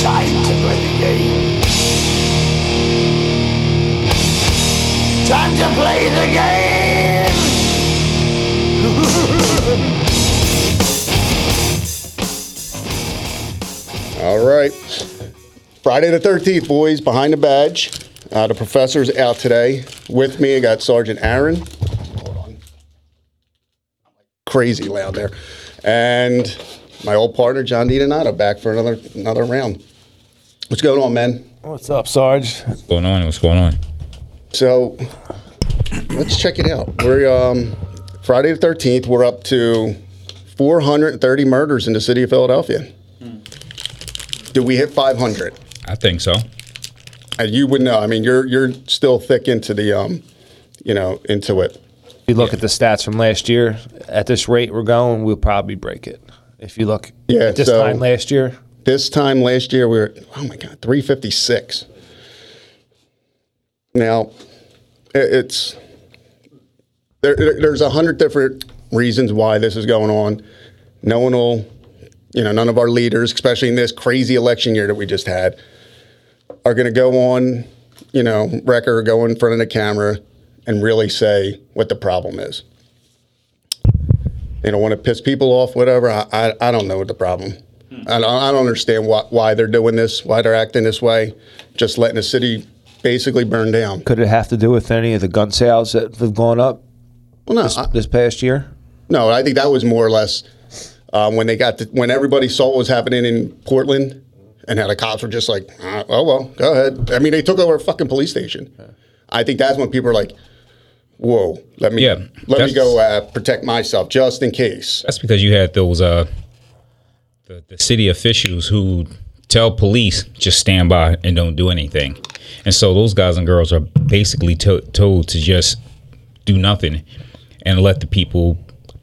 Time to play the game. Time to play the game. All right. Friday the 13th, boys, behind the badge. Uh, the professor's out today. With me, I got Sergeant Aaron. Hold on. Crazy loud there. And my old partner, John DiDonato, back for another another round. What's going on, man? What's up, Sarge? What's going on? What's going on? So let's check it out. We're um, Friday the 13th, we're up to 430 murders in the city of Philadelphia. Did we hit 500? I think so. And you would know. I mean, you're you're still thick into the um, you know, into it. If you look at the stats from last year, at this rate we're going, we'll probably break it. If you look Yeah, this so- time last year, This time last year, we were oh my god, 356. Now, it's there, there- there's a hundred different reasons why this is going on. No one will, you know, none of our leaders, especially in this crazy election year that we just had, are going to go on, you know, record go in front of the camera and really say what the problem is. They don't want to piss people off, whatever. I, I, I don't know what the problem. I, don't, I don't understand why, why they're doing this, why they're acting this way, just letting the city basically burn down. could it have to do with any of the gun sales that have gone up Well, no, this, I, this past year? no, I think that was more or less um, when they got to, when everybody saw what was happening in Portland, and how the cops were just like, uh, "Oh well, go ahead." I mean, they took over a fucking police station. I think that's when people are like, "Whoa, let me Yeah, let me go uh, protect myself just in case." That's because you had those uh, the, the city officials who tell police just stand by and don't do anything, and so those guys and girls are basically to- told to just do nothing and let the people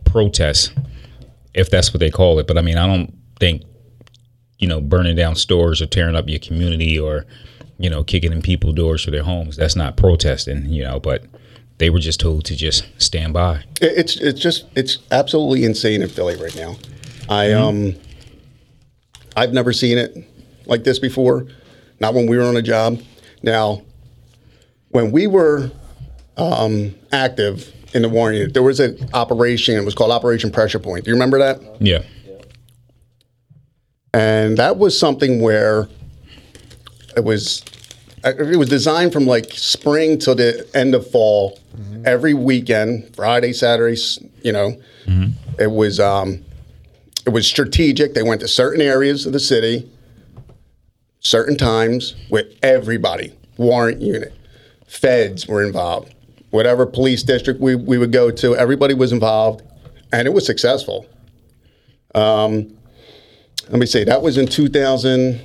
protest, if that's what they call it. But I mean, I don't think you know burning down stores or tearing up your community or you know kicking in people doors to their homes. That's not protesting, you know. But they were just told to just stand by. It's it's just it's absolutely insane in Philly right now. I um I've never seen it like this before. Not when we were on a job. Now, when we were um, active in the war unit, there was an operation. It was called Operation Pressure Point. Do you remember that? Yeah. and that was something where it was it was designed from like spring till the end of fall mm-hmm. every weekend friday saturdays you know mm-hmm. it was um it was strategic they went to certain areas of the city certain times with everybody warrant unit feds were involved whatever police district we, we would go to everybody was involved and it was successful um, let me see. That was in 2000.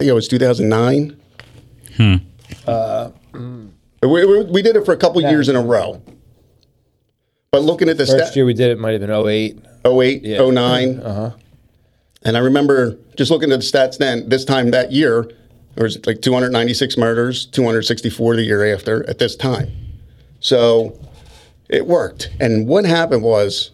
I think it was 2009. Hmm. Uh, we, we, we did it for a couple years in a row. But looking at the First stat, year we did it might have been 08. 08, Yeah. 09. Uh-huh. And I remember just looking at the stats then, this time that year, there was like 296 murders, 264 the year after at this time. So it worked. And what happened was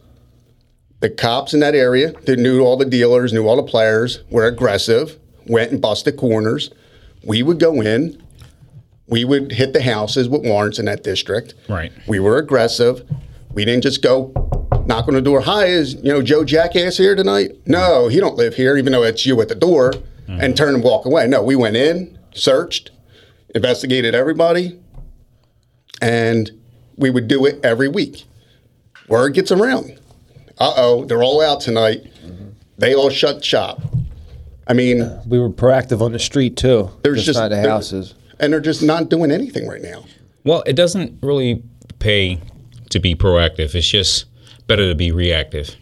the cops in that area that knew all the dealers, knew all the players, were aggressive, went and busted corners. We would go in, we would hit the houses with warrants in that district. Right. We were aggressive. We didn't just go knock on the door. Hi, is you know Joe Jackass here tonight? No, he don't live here, even though it's you at the door, and turn and walk away. No, we went in, searched, investigated everybody, and we would do it every week. Word gets around. Uh oh, they're all out tonight. They all shut shop. I mean, We were proactive on the street too. there's just, just not the houses. and they're just not doing anything right now. Well, it doesn't really pay to be proactive. It's just better to be reactive.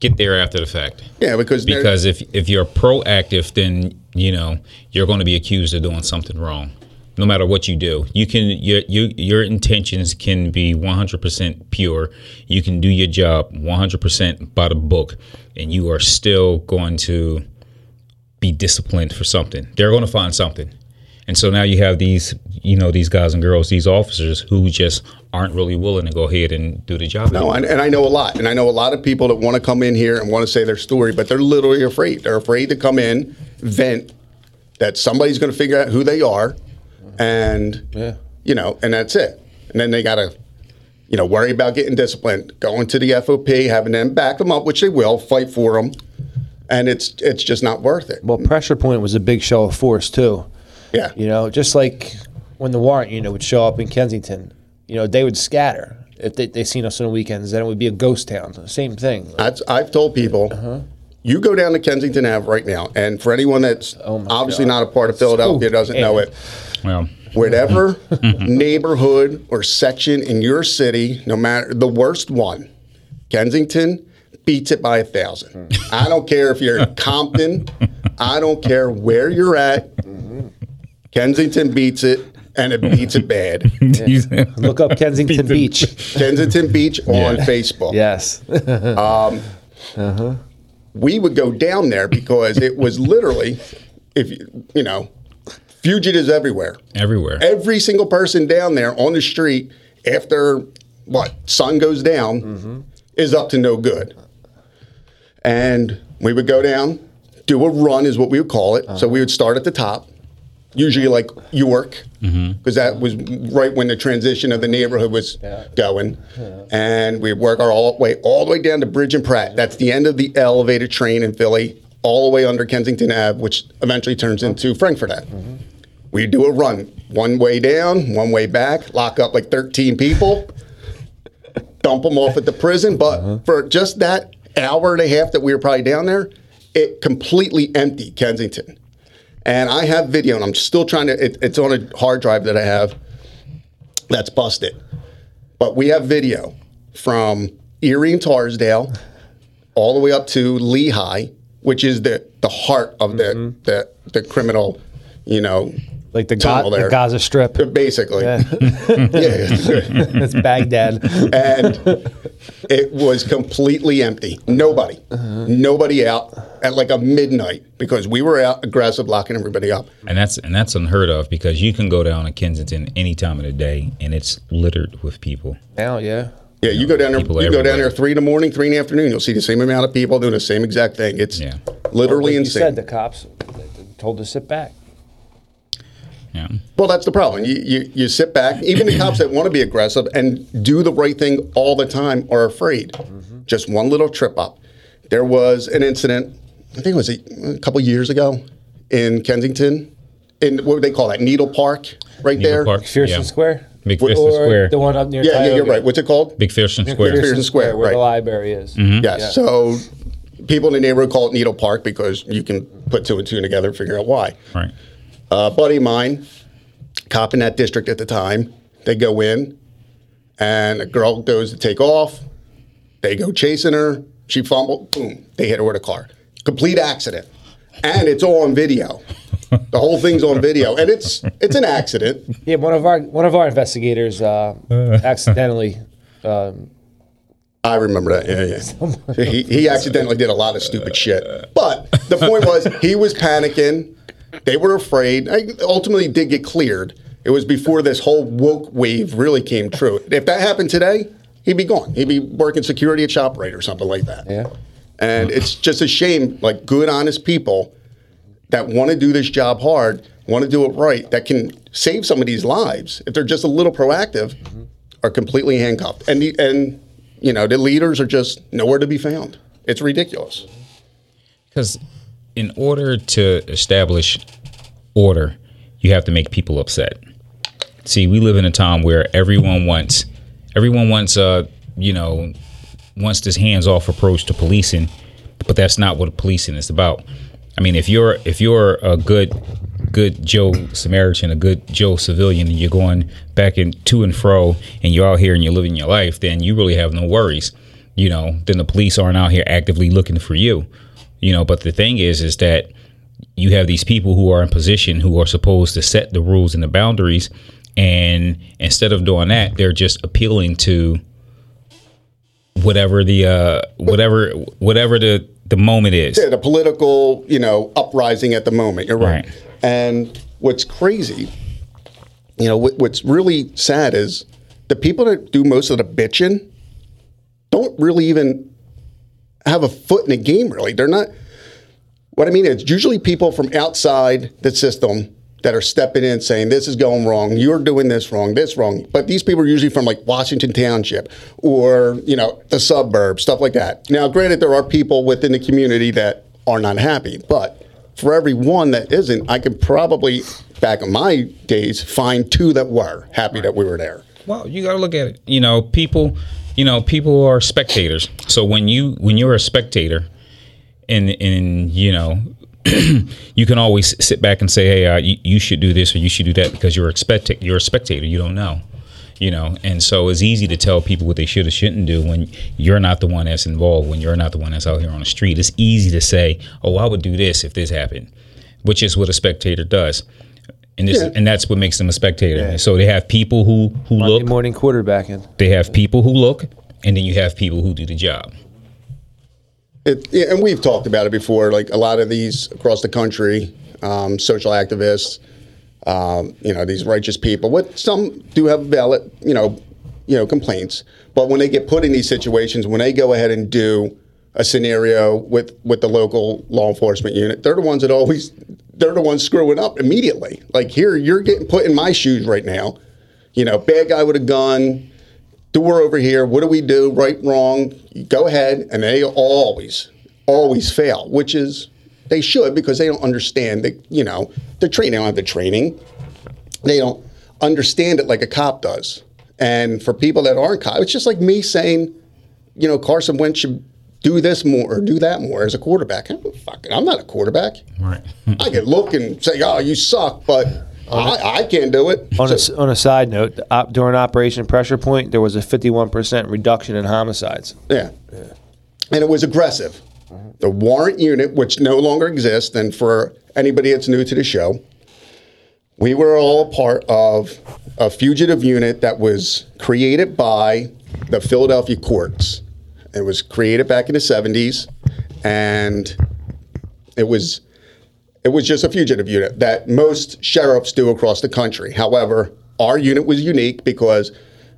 Get there after the fact. Yeah, because Because if if you're proactive, then you know you're going to be accused of doing something wrong. No matter what you do, you can your your, your intentions can be 100% pure. You can do your job 100% by the book, and you are still going to be disciplined for something. They're going to find something, And so now you have these, you know, these guys and girls, these officers who just aren't really willing to go ahead and do the job. No, and, and I know a lot, and I know a lot of people that want to come in here and want to say their story, but they're literally afraid. They're afraid to come in, vent, that somebody's going to figure out who they are, and Yeah. you know, and that's it. And then they got to, you know, worry about getting disciplined, going to the FOP, having them back them up, which they will, fight for them, and it's it's just not worth it. Well, pressure point was a big show of force too. Yeah, You know, just like when the warrant unit would show up in Kensington, you know, they would scatter if they, they seen us on the weekends. Then it would be a ghost town. Same thing. I've, I've told people, Uh-huh. you go down to Kensington Ave right now, and for anyone that's Oh obviously God. not a part of Philadelphia, Ooh, doesn't know it. well, whatever neighborhood or section in your city, no matter the worst one, Kensington beats it by a thousand. I don't care if you're in Compton, I don't care where you're at. Kensington beats it, and it beats it bad. Look up Kensington Beach. Kensington Beach on Yeah. Facebook. Yes. Um, uh-huh. we would go down there because it was literally, if you, you know, fugitives everywhere. everywhere. every single person down there on the street after what sun goes down mm-hmm. is up to no good and we would go down do a run is what we would call it. So we would start at the top. Usually like york because mm-hmm. that was right when the transition of the neighborhood was going. And we work our all way all the way down to bridge and pratt. That's the end of the elevated train in philly all the way under kensington ave which eventually turns into frankford ave. Mm-hmm. We do a run. One way down, one way back, lock up like 13 people, dump them off at the prison. But uh-huh. for just that hour and a half that we were probably down there, it completely emptied Kensington. And I have video, and I'm still trying to, it, it's on a hard drive that I have that's busted. But we have video from Erie and Torresdale all the way up to Lehigh, which is the, the heart of the, mm-hmm. the, the criminal, you know, like the, Ga- the Gaza Strip. Basically. Yeah. Yeah. It's Baghdad. and it was completely empty. Nobody. Uh-huh. Nobody out at like a midnight because we were out aggressive, locking everybody up. and that's and that's unheard of because you can go down to Kensington any time of the day and it's littered with people. Now, yeah. Yeah, you go down there. You People go down there three in the morning, three in the afternoon. You'll see the same amount of people doing the same exact thing. It's Yeah. literally Like you said, the cops told us to sit back. Yeah. Well, that's the problem. You, you you sit back. Even the cops that want to be aggressive and do the right thing all the time are afraid. Mm-hmm. Just one little trip up. There was an incident. I think it was a, a couple years ago in Kensington. In what would they call that? Needle Park, right Needle there. Park. McPherson Yeah. Square? McPherson Or Square. the one up near Yeah, yeah, you're right. What's it called? Big Fish Square. McPherson McPherson Square, where the library is. Mm-hmm. Yes. Yeah. So people in the neighborhood call it Needle Park because you can put two and two together and figure out why. Right. A buddy of mine, cop in that district at the time, they go in, and a girl goes to take off. They go chasing her. She fumbled. Boom! They hit her with a car. Complete accident, and it's all on video. The whole thing's on video, and it's it's an accident. Yeah, one of our one of our investigators uh, accidentally. Um, I remember that. Yeah, yeah. He, he accidentally did a lot of stupid shit. But the point was, he was panicking. They were afraid. I ultimately did get cleared. It was before this whole woke wave really came true. If that happened today, he'd be gone. He'd be working security at ShopRite or something like that. Yeah. And it's just a shame, like good, honest people that want to do this job hard, want to do it right, that can save some of these lives if they're just a little proactive, mm-hmm. are completely handcuffed. And the, and you know the leaders are just nowhere to be found. It's ridiculous. Because in order to establish order, you have to make people upset. See, we live in a time where everyone wants, everyone wants, uh, you know, wants this hands-off approach to policing, but that's not what policing is about. I mean, if you're if you're a good good Joe Samaritan, a good Joe civilian, and you're going back and to and fro, and you're out here and you're living your life, then you really have no worries. You know, then the police aren't out here actively looking for you. You know, but the thing is, is that you have these people who are in position who are supposed to set the rules and the boundaries, and instead of doing that, they're just appealing to whatever the uh, whatever whatever the the moment is. Yeah, the political, you know, uprising at the moment. You're right. Right. And what's crazy, you know, what, what's really sad is the people that do most of the bitching don't really even have a foot in the game. Really, they're not. What I mean is, usually people from outside the system that are stepping in saying this is going wrong, you're doing this wrong, this wrong. But these people are usually from like Washington Township or you know the suburbs, stuff like that. Now, granted, there are people within the community that are not happy, but for every one that isn't, I could probably back in my days find two that were happy that we were there. Well, you got to look at it. You know, people, you know, people are spectators. So when you when you're a spectator, and and you know, you can always sit back and say, hey, uh, you, you should do this or you should do that because you're spectator. You're a spectator. You don't know. You know, and so it's easy to tell people what they should or shouldn't do when you're not the one that's involved. When you're not the one that's out here on the street, it's easy to say, "Oh, I would do this if this happened," which is what a spectator does and this Yeah. and that's what makes them a spectator. So they have people who who Monday look, morning quarterbacking. they have people who look, and then you have people who do the job. It, yeah, and we've talked about it before. Like a lot of these across the country, um, social activists, um, you know, these righteous people. What some do have valid, you know, you know, complaints. But when they get put in these situations, when they go ahead and do a scenario with with the local law enforcement unit, they're the ones that always they're the ones screwing up immediately. Like here, you're getting put in my shoes right now. You know, bad guy with a gun, door over here. What do we do? Right, wrong? Go ahead, and they always, always fail, which is they should because they don't understand that you know the training. They don't have the training. They don't understand it like a cop does. And for people that aren't cops, it's just like me saying, you know, Carson Wentz should do this more or do that more as a quarterback. I'm, fucking, I'm not a quarterback. Right. I can look and say, "Oh, you suck," but I, I can't do it. On a, So- s- on a side note, op, during Operation Pressure Point, there was a 51% reduction in homicides. Yeah. And it was aggressive. Uh-huh. The warrant unit, which no longer exists, and for anybody that's new to the show, we were all a part of a fugitive unit that was created by the Philadelphia courts. It was created back in the 70s, and it was it was just a fugitive unit that most sheriffs do across the country. However, our unit was unique because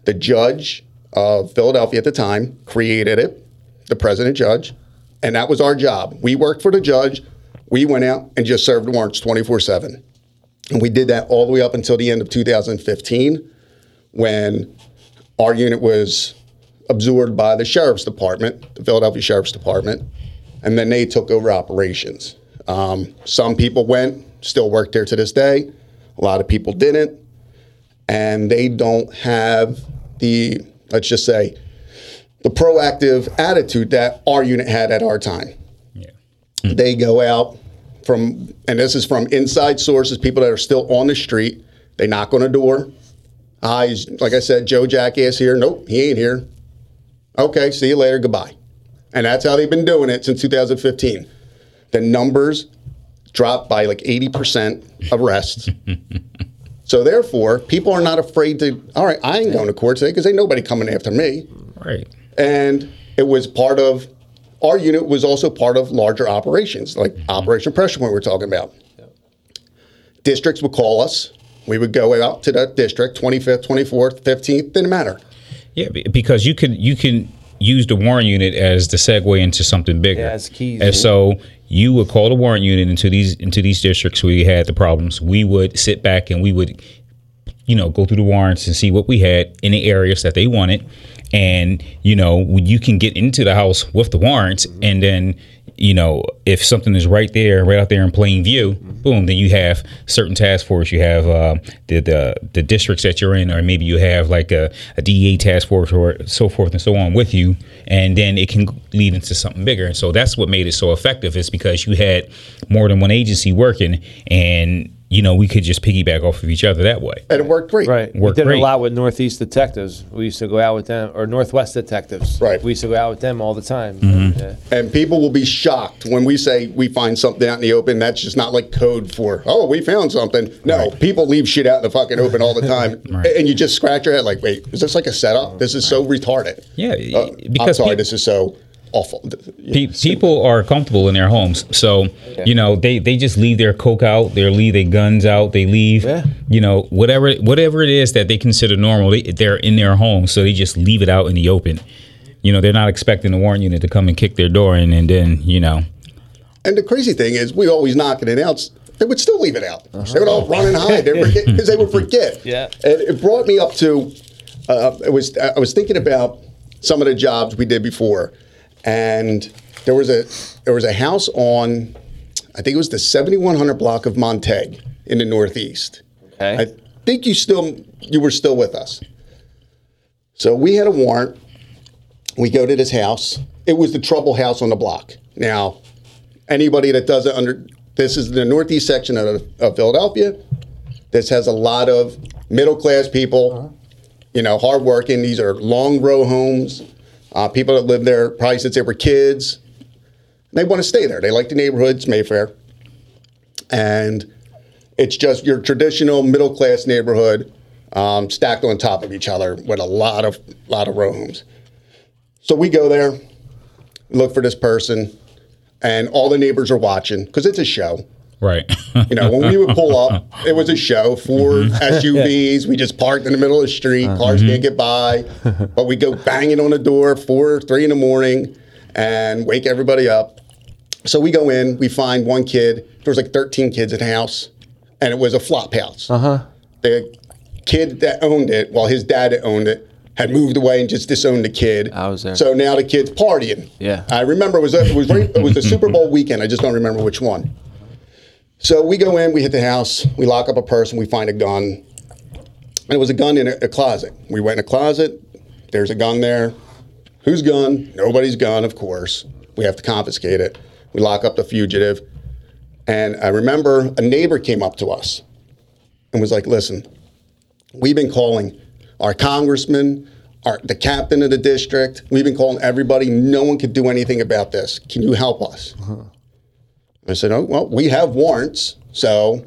the judge of Philadelphia at the time created it, the president judge, and that was our job. We worked for the judge. We went out and just served warrants 24 7. And we did that all the way up until the end of 2015 when our unit was absorbed by the sheriff's department, the Philadelphia Sheriff's Department, and then they took over operations. Um, some people went, still work there to this day. A lot of people didn't, and they don't have the let's just say the proactive attitude that our unit had at our time. Yeah. They go out from, and this is from inside sources, people that are still on the street. They knock on a door. Is- like I said, Joe Jackass here. Nope, he ain't here. Okay, see you later. Goodbye. And that's how they've been doing it since 2015. The numbers dropped by like 80% arrests. so therefore, people are not afraid to, all right, I ain't going to court today because ain't nobody coming after me Right. and it was part of our unit was also part of larger operations like mm-hmm. operation pressure point we're talking about districts would call us we would go out to that district 25th 24th 15th didn't matter Yeah, because you could you can use the warrant unit as the segue into something bigger. Yeah, as keys. And so you would call the warrant unit into these into these districts where you had the problems. We would sit back and we would, you know, go through the warrants and see what we had in the areas that they wanted. And you know, you can get into the house with the warrants, and then you know, if something is right there, right out there in plain view, boom, then you have certain task force. You have uh, the, the the districts that you're in, or maybe you have like a, a DEA task force or so forth and so on with you, and then it can lead into something bigger. And so that's what made it so effective is because you had more than one agency working, and you know we could just piggyback off of each other that way. and it worked great Right. We Worked did great. a lot with Northeast detectives. We used to go out with them, or Northwest detectives. Right. We used to go out with them all the time. Mm-hmm. Yeah. and people will be shocked when we say we find something out in the open that's just not like code for oh we found something no people leave shit out in the fucking open all the time Right. and you just scratch your head like wait is this like a setup this is so retarded Yeah, Uh, i'm sorry peop- this is so awful. Pe- people are comfortable in their homes, so you know they, they just leave their coke out, they leave their guns out, they leave Yeah. you know whatever whatever it is that they consider normal. They, they're in their home, so they just leave it out in the open. You know they're not expecting the warrant unit to come and kick their door in, and then you know And the crazy thing is, we always knock it out. They would still leave it out. They would all run and hide because they would forget. Yeah. And it brought me up to. Uh, it was I was thinking about some of the jobs we did before, and there was a there was a house on, I think it was the 7100 block of Montague in the Northeast. Okay. I think you still you were still with us. So we had a warrant. We go to this house. It was the trouble house on the block. Now, anybody that doesn't under this is the northeast section of, of Philadelphia. This has a lot of middle class people, uh-huh. you know, hardworking. These are long row homes. Uh, people that live there probably since they were kids. They want to stay there. They like the neighborhoods, Mayfair, and it's just your traditional middle class neighborhood, um, stacked on top of each other with a lot of lot of row homes. So we go there, look for this person, and all the neighbors are watching because it's a show. Right. You know, when we would pull up, it was a show. Four mm-hmm. SUVs. We just parked in the middle of the street. Uh-huh. Cars can't mm-hmm. get by. But we go banging on the door four, three in the morning, and wake everybody up. So we go in. We find one kid. There was like 13 kids in the house, and it was a flop house. Uh huh. The kid that owned it, well, his dad that owned it, had moved away and just disowned the kid. I was there. So now the kid's partying. Yeah. I remember it was a, it was it was the Super Bowl weekend. I just don't remember which one. So we go in, we hit the house, we lock up a person, we find a gun. And it was a gun in a, a closet. We went in a closet, there's a gun there. Whose gun? Nobody's gun, of course. We have to confiscate it. We lock up the fugitive. And I remember a neighbor came up to us and was like, listen, we've been calling our congressman, our, the captain of the district, we've been calling everybody. No one could do anything about this. Can you help us? Uh-huh. I said, oh, well, we have warrants. So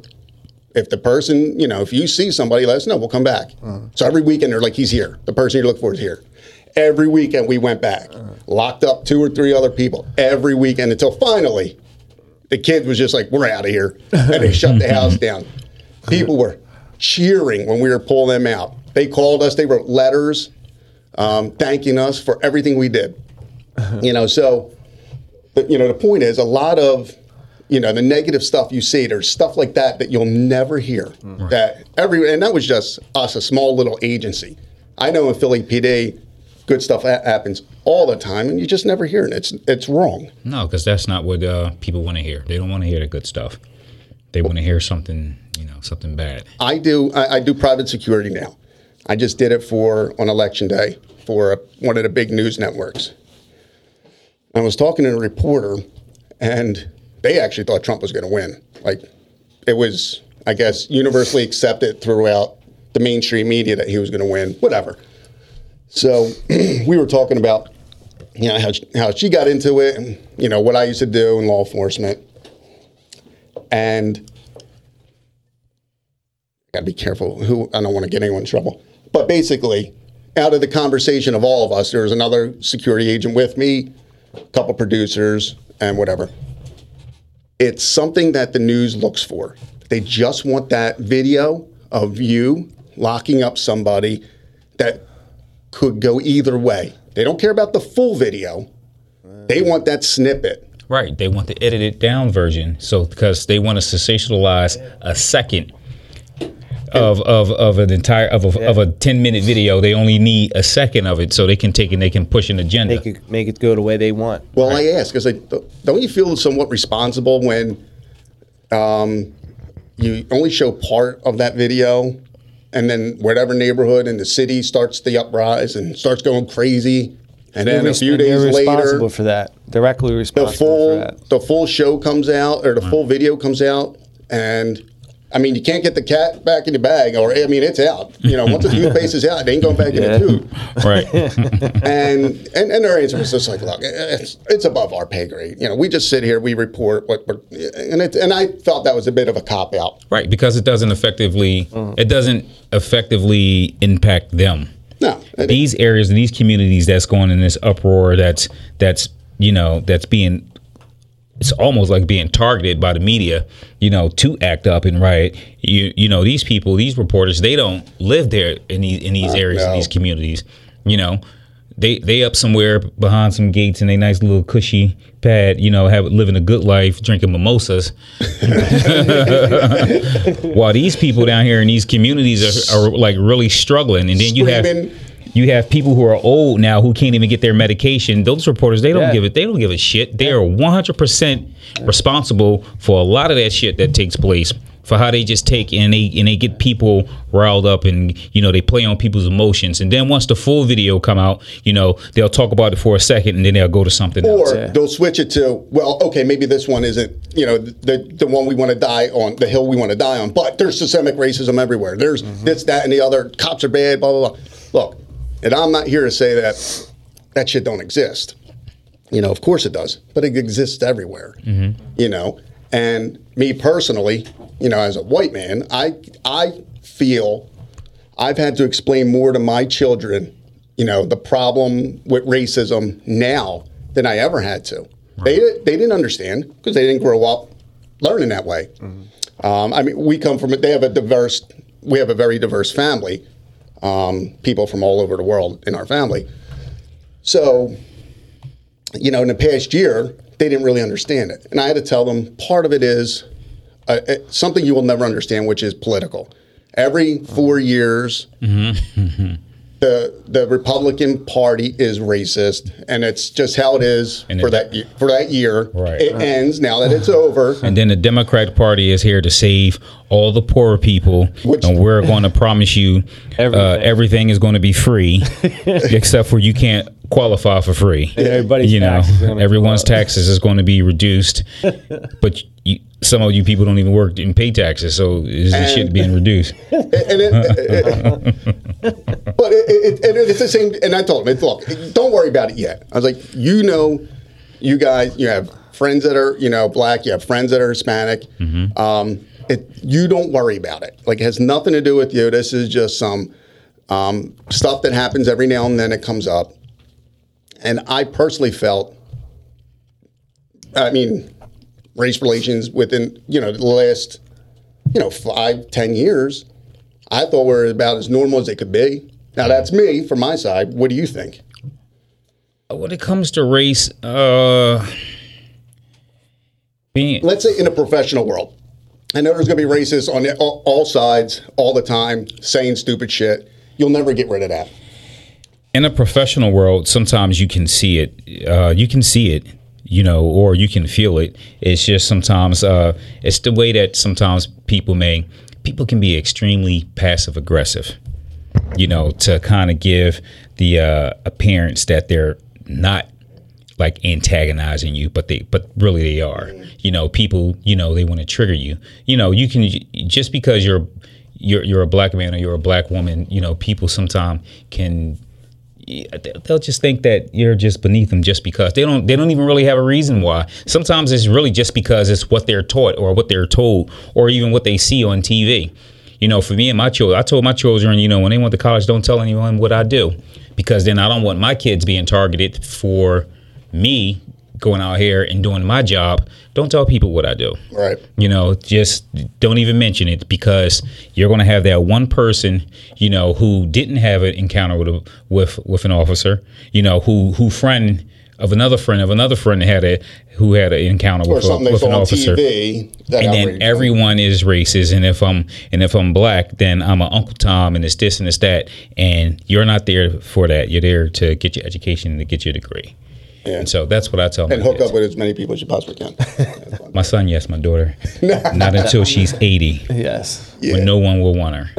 if the person, you know, if you see somebody, let us know. We'll come back. So every weekend, they're like, he's here. The person you look for is here. Every weekend, we went back, locked up two or three other people every weekend until finally the kid was just like, we're out of here. And they shut the house down. People were cheering when we were pulling them out. They called us, they wrote letters um, thanking us for everything we did. You know, so but you know the point is a lot of you know the negative stuff you see there's stuff like that that you'll never hear that every and that was just us a small little agency i know in philly pd good stuff ha- happens all the time and you just never hear it it's it's wrong no, because that's not what uh, people want to hear. They don't want to hear the good stuff. They want to hear something, you know, something bad. i do I, I do private security now i just did it for on election day for one of the big news networks i was talking to a reporter and they actually thought trump was going to win like it was i guess universally accepted throughout the mainstream media that he was going to win whatever so we were talking about you know how she, how she got into it and you know what i used to do in law enforcement and got to be careful who I don't want to get anyone in trouble. But basically, out of the conversation of all of us, there was another security agent with me, a couple producers, and whatever. It's something that the news looks for. They just want that video of you locking up somebody that could go either way. They don't care about the full video. They want that snippet. Right. They want the edited down version. So because they want to sensationalize a second of of, of an entire of a, of a 10 minute video. They only need a second of it so they can take and they can push an agenda. Make it make it go the way they want. Well, I ask because like, don't you feel somewhat responsible when um, you only show part of that video, and then whatever neighborhood in the city starts the uprise and starts going crazy, and then a few And you're days later, responsible for that. Directly responsible the responsible full for that. the full show comes out or the full video comes out, and I mean, you can't get the cat back in the bag, or I mean, it's out. You know, once the toothpaste is out, it ain't going back Yeah. in the tube. right. And, and and their answer was just like, look, it's it's above our pay grade. You know, we just sit here, we report what, what and it, and I felt that was a bit of a cop out. right. Because it doesn't effectively mm. it doesn't effectively impact them. No, these areas and these communities that's going in this uproar that's that's you know, that's being it's almost like being targeted by the media, you know, to act up and riot. You you know, these people, these reporters, they don't live there in these in these areas, in these communities. You know, they they up somewhere behind some gates in a nice little cushy pad. You know, have living a good life, drinking mimosas. While these people down here in these communities are, are like really struggling, and then you have you have people who are old now who can't even get their medication. Those reporters, they don't Yeah. give it. They don't give a shit. They are one hundred percent responsible for a lot of that shit that takes place. For how they just take and they and they get people riled up and you know they play on people's emotions and then once the full video come out you know they'll talk about it for a second and then they'll go to something else. Or Yeah. they'll switch it to, well, okay, maybe this one isn't, you know, the the one we want to die on, the hill we want to die on. But there's systemic racism everywhere. There's mm-hmm. this, that, and the other. Cops are bad. Blah blah blah. Look, and I'm not here to say that that shit don't exist. You know, of course it does, but it exists everywhere. You know, and me personally, you know, as a white man, I I feel I've had to explain more to my children, you know, the problem with racism now than I ever had to. They they didn't understand because they didn't grow up learning that way. Um, I mean, we come from it. they have a diverse we have a very diverse family, um, people from all over the world in our family. So, you know, in the past year, they didn't really understand it, and I had to tell them part of it is uh, something you will never understand, which is political. Every four years, the the Republican Party is racist, and it's just how it is And for it- that ye- for that year. Right. It ends now that it's over. And then the Democratic Party is here to save all the poor people, Which- and we're going to promise you Everything. Uh, everything is going to be free, except for you can't qualify for free. And everybody's you know, taxes are gonna go everyone's taxes is going to be reduced, but you, some of you people don't even work and pay taxes, so is this shit being reduced? and it, but it, it, it, it's the same. And I told him, look, don't worry about it yet. I was like, you know, you guys, you have friends that are, you know, black. You have friends that are Hispanic. Um, it, you don't worry about it. Like, it has nothing to do with you. This is just some um, stuff that happens every now and then. It comes up, and I personally felt. I mean, race relations within you know the last you know five ten years I thought we were about as normal as they could be. Now that's me from my side. What do you think? When it comes to race, uh, being Let's say in a professional world, I know there's going to be racists on all, all sides all the time saying stupid shit. You'll never get rid of that. In a professional world, sometimes you can see it. Uh, you can see it, you know, or you can feel it. It's just sometimes uh, it's the way that sometimes people may people can be extremely passive aggressive, you know, to kind of give the uh, appearance that they're not like antagonizing you, but they but really they are. You know, people, you know, they want to trigger you. You know, you can just because you're you're you're a black man or you're a black woman, you know, people sometimes can they'll just think that you're just beneath them just because they don't they don't even really have a reason why. Sometimes it's really just because it's what they're taught or what they're told or even what they see on TV. You know, for me and my children, I told my children, you know, when they went to college, don't tell anyone what I do because then I don't want my kids being targeted for me going out here and doing my job. Don't tell people what I do. Right. You know, just don't even mention it because you're going to have that one person, you know, who didn't have an encounter with a, with with an officer, you know, who who friend of another friend of another friend had a who had an encounter with, a, with an officer. TV. And then everyone is racist, and if I'm and if I'm black, then I'm an Uncle Tom, and it's this and it's that, and you're not there for that. You're there to get your education and to get your degree. Yeah. And so that's what I tell my and hook kids. up with as many people as you possibly can. My son, yes, my daughter. Not until she's 80, Yes. when no one will want her.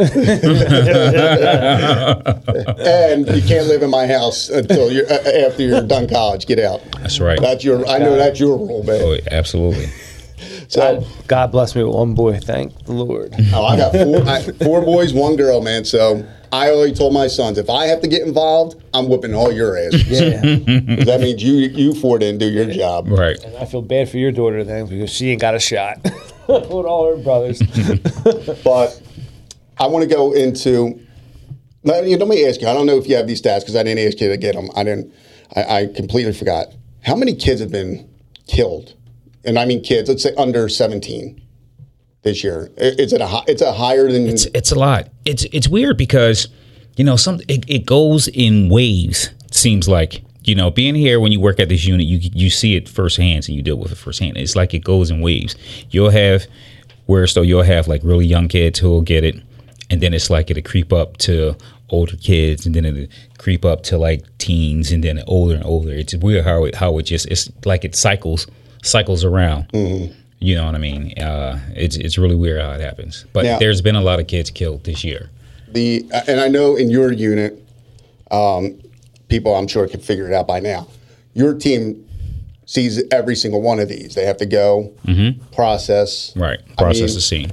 and you can't live in my house until you're uh, after you're done college. Get out. That's right. That's your. I know that's your rule, man. Oh, absolutely. So, God, God bless me with one boy. Thank the Lord. oh, I got four, I, four boys, one girl, man. So I already told my sons, if I have to get involved, I'm whooping all your ass. Yeah. 'Cause that means you you four didn't do your job. Right. and I feel bad for your daughter then because she ain't got a shot with all her brothers. But I want to go into. Let me, let me ask you. I don't know if you have these stats because I didn't ask you to get them. I didn't. I, I completely forgot. how many kids have been killed? And I mean kids, let's say under 17 this year. I- Is it a it's a higher than it's it's a lot. It's it's weird because you know some it, it goes in waves. Seems like you know being here when you work at this unit, you you see it firsthand and you deal with it firsthand. It's like it goes in waves. You'll have where so you'll have like really young kids who will get it, and then it's like it'll creep up to older kids, and then it'll creep up to like teens, and then older and older. It's weird how it how it just it's like it cycles cycles around. You know what I mean? Uh, it's it's really weird how it happens. But Now- there's been a lot of kids killed this year. the and I know in your unit, um, people I'm sure can figure it out by now. Your team sees every single one of these. They have to go process. Mm-hmm. Right. I Process mean, the scene.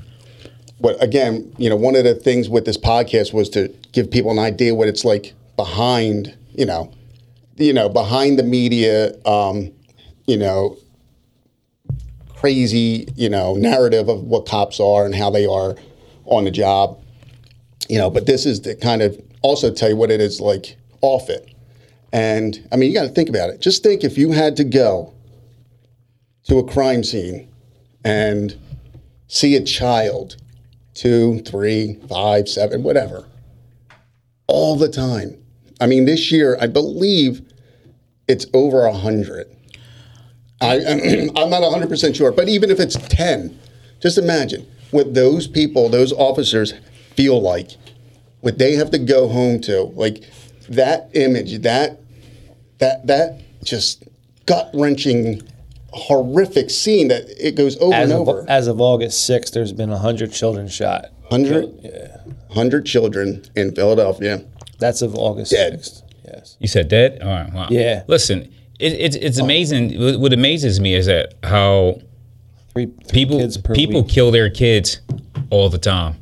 But again, you know, one of the things with this podcast was to give people an idea what it's like behind, you know, you know, behind the media, um, you know, crazy, you know, narrative of what cops are and how they are on the job. You know, but this is to kind of also tell you what it is like off it. And I mean, you got to think about it. Just think if you had to go to a crime scene and see a child, two, three, five, seven, whatever, all the time. I mean, this year, I believe it's over a 100. I, I'm not 100% sure, but even if it's 10, just imagine what those people, those officers feel like, what they have to go home to. Like that image, that, that, that just gut wrenching, horrific scene that it goes over As and of, over. as of August 6th, there's been 100 children shot. 100? Yeah. 100 children in Philadelphia. That's of August Dead. 6th. Yes. You said dead? All right. Wow. Yeah. Listen, it, it's it's amazing. What what amazes me is that how Three, three people kids per people week. kill their kids all the time.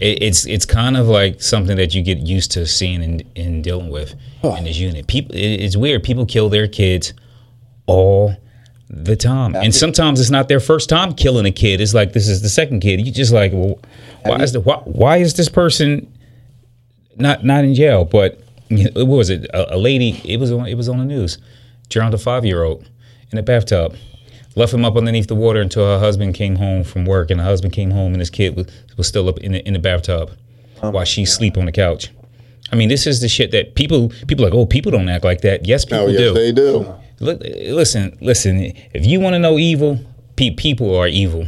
It, it's it's kind of like something that you get used to seeing and, and dealing with in this unit. People, it, it's weird. People kill their kids all the time, and sometimes it's not their first time killing a kid. It's like this is the second kid. You just like, well, why is the why, why is this person not not in jail? But what was it? A, a lady. It was on. It was on the news. Drowned a five year old in a bathtub. Left him up underneath the water until her husband came home from work, and her husband came home and his kid was, was still up in the in the bathtub oh while she sleep on the couch. I mean, this is the shit that people people are like. Oh, people don't act like that. Yes, oh, people do. Oh, yes, do. they do. Look, listen, listen. If you want to know evil, pe- people are evil.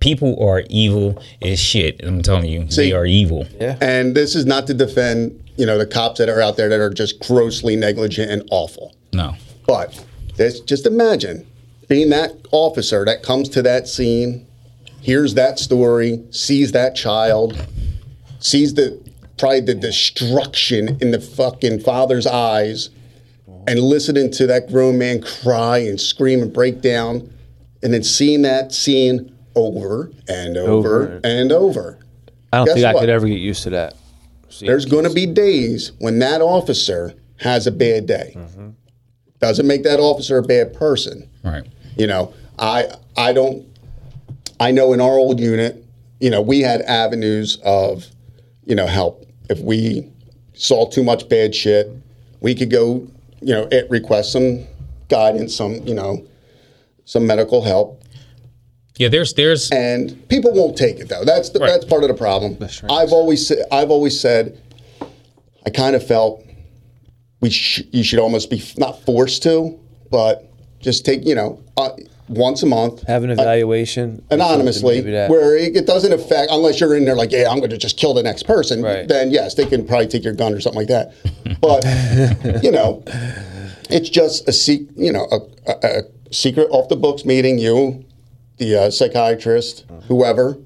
People are evil as shit. I'm telling you, See- they are evil. Yeah. And this is not to defend, you know, the cops that are out there that are just grossly negligent and awful. No, But just imagine being that officer that comes to that scene, hears that story, sees that child, sees the probably the destruction in the fucking father's eyes, and listening to that grown man cry and scream and break down, and then seeing that scene over and over, Over. and over. I don't Guess think I what? could ever get used to that. See, There's going to be days when that officer has a bad day. Mm-hmm. Doesn't make that officer a bad person. right. You know, I I don't I know in our old unit, you know, we had avenues of, you know, help. If we saw too much bad shit, we could go, you know, it request some guidance, some, you know, some medical help. Yeah, there's there's And people won't take it though. That's the, Right. that's part of the problem. That's right. I've always sa- I've always said I kind of felt we sh- you should almost be f- not forced to, but just take you know uh, once a month have an evaluation or anonymously something, maybe that. where it, it doesn't affect unless you're in there like yeah I'm going to just kill the next person. Right. Then yes, they can probably take your gun or something like that. But you know, it's just a sec- you know a, a, a secret off the books meeting. You, the uh, psychiatrist, whoever,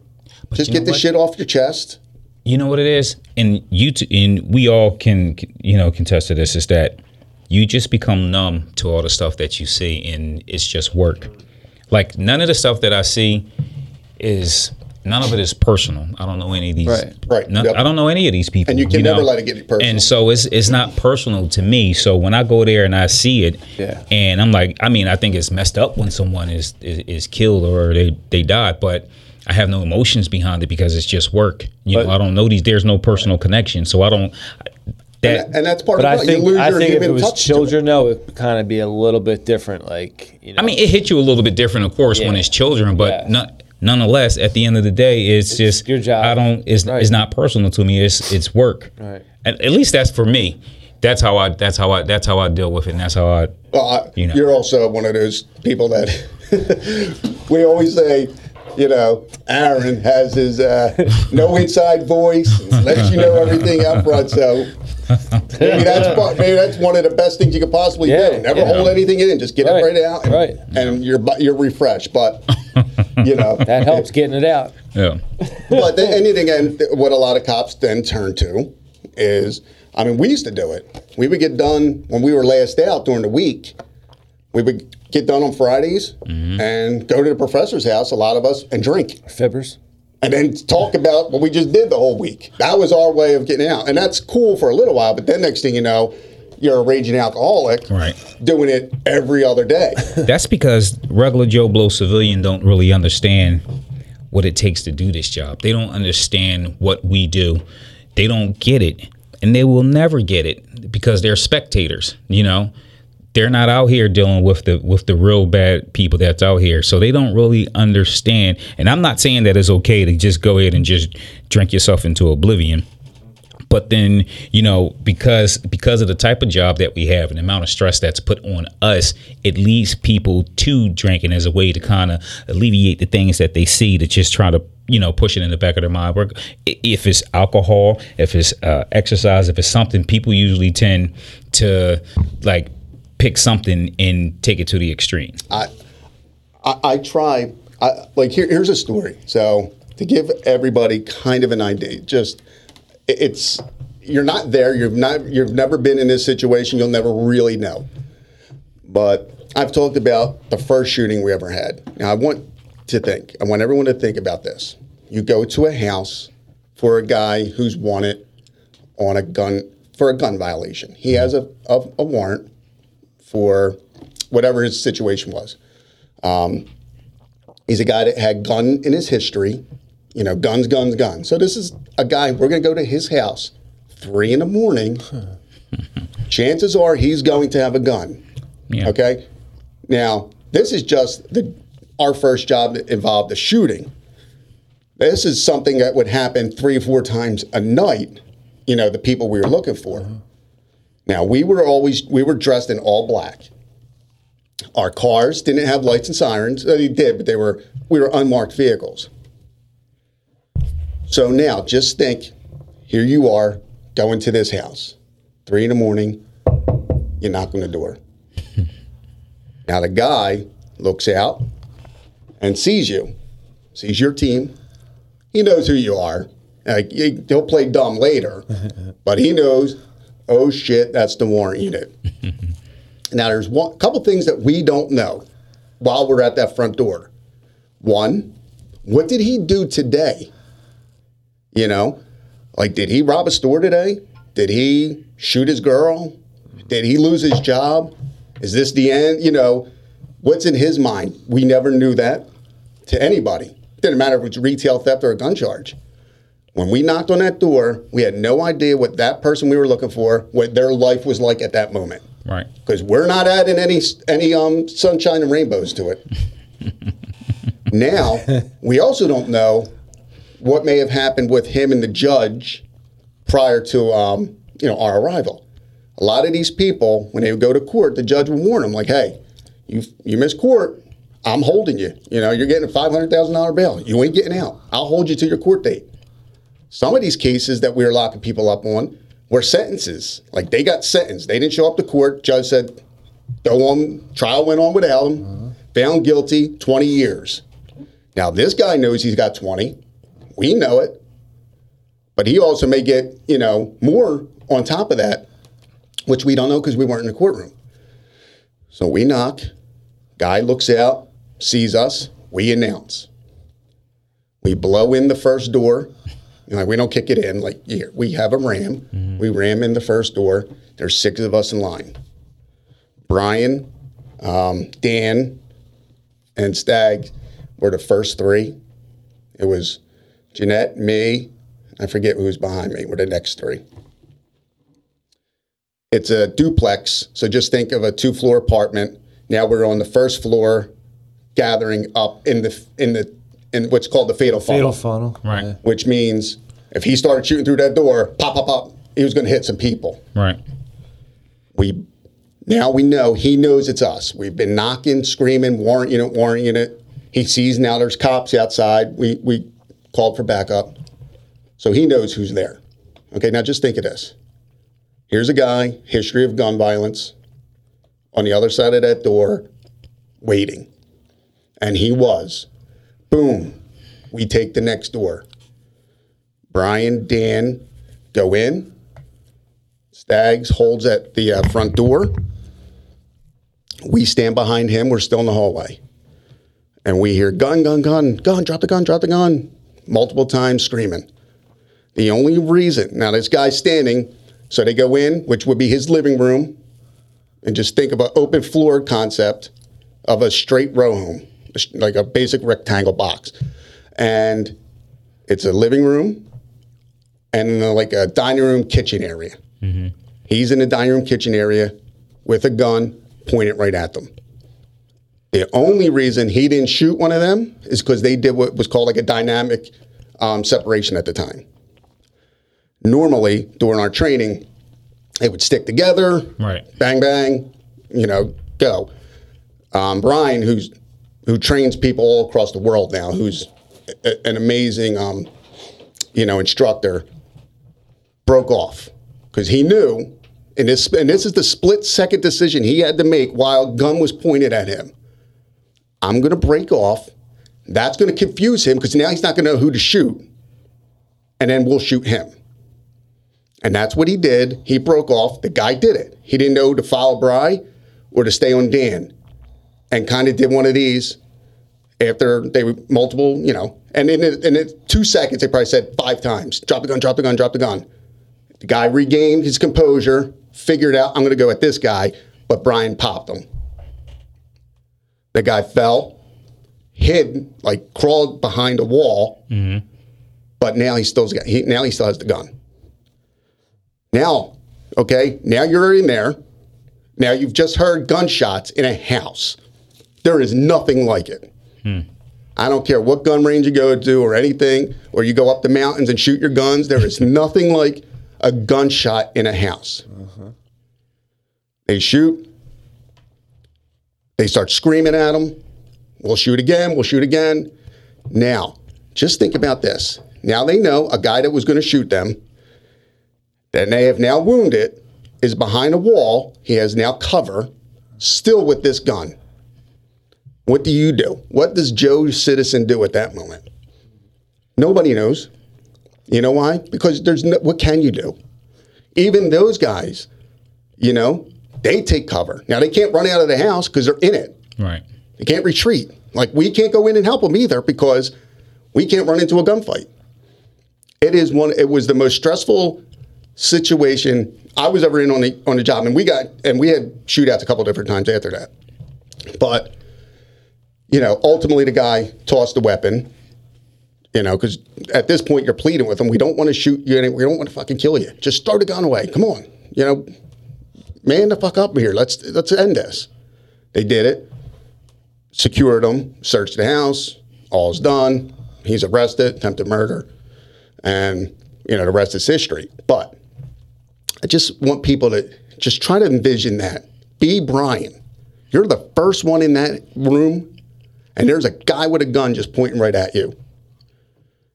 just you get the what? shit off your chest. You know what it is, and you t- and we all can you know contest to this is that you just become numb to all the stuff that you see, and it's just work. Like none of the stuff that I see is none of it is personal. I don't know any of these. Right. Right, None- yep. I don't know any of these people. And you can know? never let it get personal. And so it's it's not personal to me. So when I go there and I see it, Yeah. and I'm like, I mean, I think it's messed up when someone is is, is killed or they they died, but I have no emotions behind it because it's just work. You know, I don't know these. There's no personal connection, so I don't. that and, and that's part But of I it. think you lose I your think if it was touch it. children, no, it would kind of be a little bit different. Like you know, I mean, it hit you a little bit different, of course, when it's children, but Yeah. not, nonetheless, at the end of the day, it's, just your job. I don't. It's, Right. it's not personal to me. It's it's work. Right. At, at least that's for me. That's how I. That's how I. That's how I deal with it. And that's how I. Well, I, You know. You're also one of those people that we always say, you know, Aaron has his uh, no inside voice, lets you know everything up front. So maybe that's part- maybe that's one of the best things you could possibly Yeah, do. Never yeah. hold anything in, just get Right, it right out, and, right. and you're you're refreshed. But you know, that helps getting it out. Yeah. but then anything and what a lot of cops then turn to is I mean, we used to do it. We would get done when we were last out during the week. We would get done on Fridays mm-hmm. and go to the professor's house, a lot of us, and drink. Fibbers. And then talk about what we just did the whole week. That was our way of getting out. And that's cool for a little while, but then next thing you know, you're a raging alcoholic Right. doing it every other day. That's because regular Joe Blow civilian don't really understand what it takes to do this job. They don't understand what we do. They don't get it. And they will never get it because they're spectators, you know. They're not out here dealing with the with the real bad people that's out here. So they don't really understand. And I'm not saying that it's okay to just go ahead and just drink yourself into oblivion but then you know because because of the type of job that we have and the amount of stress that's put on us it leads people to drinking as a way to kind of alleviate the things that they see to just try to you know push it in the back of their mind We're- if it's alcohol if it's uh, exercise if it's something people usually tend to like pick something and take it to the extreme I, I try. I, like here, here's a story. So to give everybody kind of an idea, just it- it's you're not there. You've not. You've never been in this situation. You'll never really know. But I've talked about the first shooting we ever had. Now I want to think. I want everyone to think about this. You go to a house for a guy who's wanted on a gun for a gun violation. He has a, a, a warrant for whatever his situation was. Um, he's a guy that had gun in his history, you know, guns, guns, guns. So this is a guy. We're going to go to his house, three in the morning. Chances are he's going to have a gun. Yeah. Okay. Now this is just the our first job that involved a shooting. This is something that would happen three or four times a night. You know, the people we were looking for. Now we were always we were dressed in all black. Our cars didn't have lights and sirens. They did, but they were we were unmarked vehicles. So now just think, here you are going to this house, three in the morning. You knock on the door. now the guy looks out and sees you, sees your team. He knows who you are. Like, he'll play dumb later, but he knows. Oh shit, that's the warrant unit. Now, there's one couple things that we don't know while we're at that front door. One, what did he do today? You know, like, did he rob a store today? Did he shoot his girl? Did he lose his job? Is this the end? You know, what's in his mind? We never knew that to anybody. Didn't matter if it was retail theft or a gun charge. When we knocked on that door, we had no idea what that person we were looking for, what their life was like at that moment right because we're not adding any any um, sunshine and rainbows to it. now we also don't know what may have happened with him and the judge prior to um, you know our arrival. A lot of these people, when they would go to court, the judge would warn them like, "Hey, you you miss court, I'm holding you. You know, you're getting a five hundred thousand dollar bail. You ain't getting out. I'll hold you to your court date." Some of these cases that we were locking people up on were sentences. Like they got sentenced. They didn't show up to court. Judge said, go on, trial went on without them. Uh-huh. Found guilty, 20 years. Now this guy knows he's got 20. We know it. But he also may get, you know, more on top of that, which we don't know because we weren't in the courtroom. So we knock. Guy looks out, sees us. We announce. We blow in the first door. You know, we don't kick it in like here. We have a ram. We ram in the first door. There's six of us in line. Brian, um, Dan, and Stag were the first three. It was Jeanette, me, I forget who was behind me. Were the next three. It's a duplex, so just think of a two-floor apartment. Now we're on the first floor, gathering up in the in the in what's called the fatal funnel, Fatal funnel. Right. Yeah. which means if he started shooting through that door, pop, pop, pop, he was going to hit some people. Right. We now we know he knows it's us. We've been knocking, screaming, warranting it, warranting it. He sees now there's cops outside. We we called for backup, so he knows who's there. Okay, now just think of this. Here's a guy, history of gun violence, on the other side of that door, waiting, and he was. Boom, we take the next door. Brian, Dan, go in. Staggs holds at the uh, front door. We stand behind him. We're still in the hallway. And we hear gun, gun, gun, gun, drop the gun, drop the gun, multiple times screaming. The only reason, now this guy's standing, so they go in, which would be his living room, and just think of an open floor concept of a straight row home, like a basic rectangle box. And it's a living room and like a dining room kitchen area. He's in the dining room kitchen area with a gun pointed right at them. The only reason he didn't shoot one of them is because they did what was called like a dynamic um, separation at the time. Normally, during our training, they would stick together, Right. bang bang, you know, go. Um, Brian, who's who trains people all across the world now, who's a- an amazing, um, you know, instructor, broke off because he knew, and this and this is the split second decision he had to make while gun was pointed at him. I'm going to break off. That's going to confuse him because now he's not going to know who to shoot, and then we'll shoot him. And that's what he did. He broke off. The guy did it. He didn't know to follow Bry or to stay on Dan. And kind of did one of these after they were multiple, you know. And in, in two seconds, they probably said five times drop the gun, drop the gun, drop the gun. The guy regained his composure, figured out, I'm going to go at this guy, but Brian popped him. The guy fell, hid, like crawled behind a wall, mm-hmm. but now he still got, he, now he still has the gun. Now, okay, now you're in there. Now you've just heard gunshots in a house. There is nothing like it. Hmm. I don't care what gun range you go to or anything, or you go up the mountains and shoot your guns. There is nothing like a gunshot in a house. Uh-huh. They shoot. They start screaming at them. We'll shoot again. We'll shoot again. Now, just think about this. Now they know a guy that was going to shoot them, that they have now wounded, is behind a wall. He has now cover, still with this gun. What do you do? What does Joe Citizen do at that moment? Nobody knows. You know why? Because there's no, what can you do? Even those guys, you know, they take cover. Now they can't run out of the house because they're in it. Right. They can't retreat. Like we can't go in and help them either because we can't run into a gunfight. It is one. It was the most stressful situation I was ever in on the on the job, and we got and we had shootouts a couple different times after that. But you know, ultimately the guy tossed the weapon. You know, because at this point you're pleading with him. We don't want to shoot you. We don't want to fucking kill you. Just throw the gun away. Come on. You know, man, the fuck up here. Let's let's end this. They did it secured him, searched the house, all's done. He's arrested, attempted murder, and you know the rest is history. But I just want people to just try to envision that. Be Brian. You're the first one in that room, and there's a guy with a gun just pointing right at you.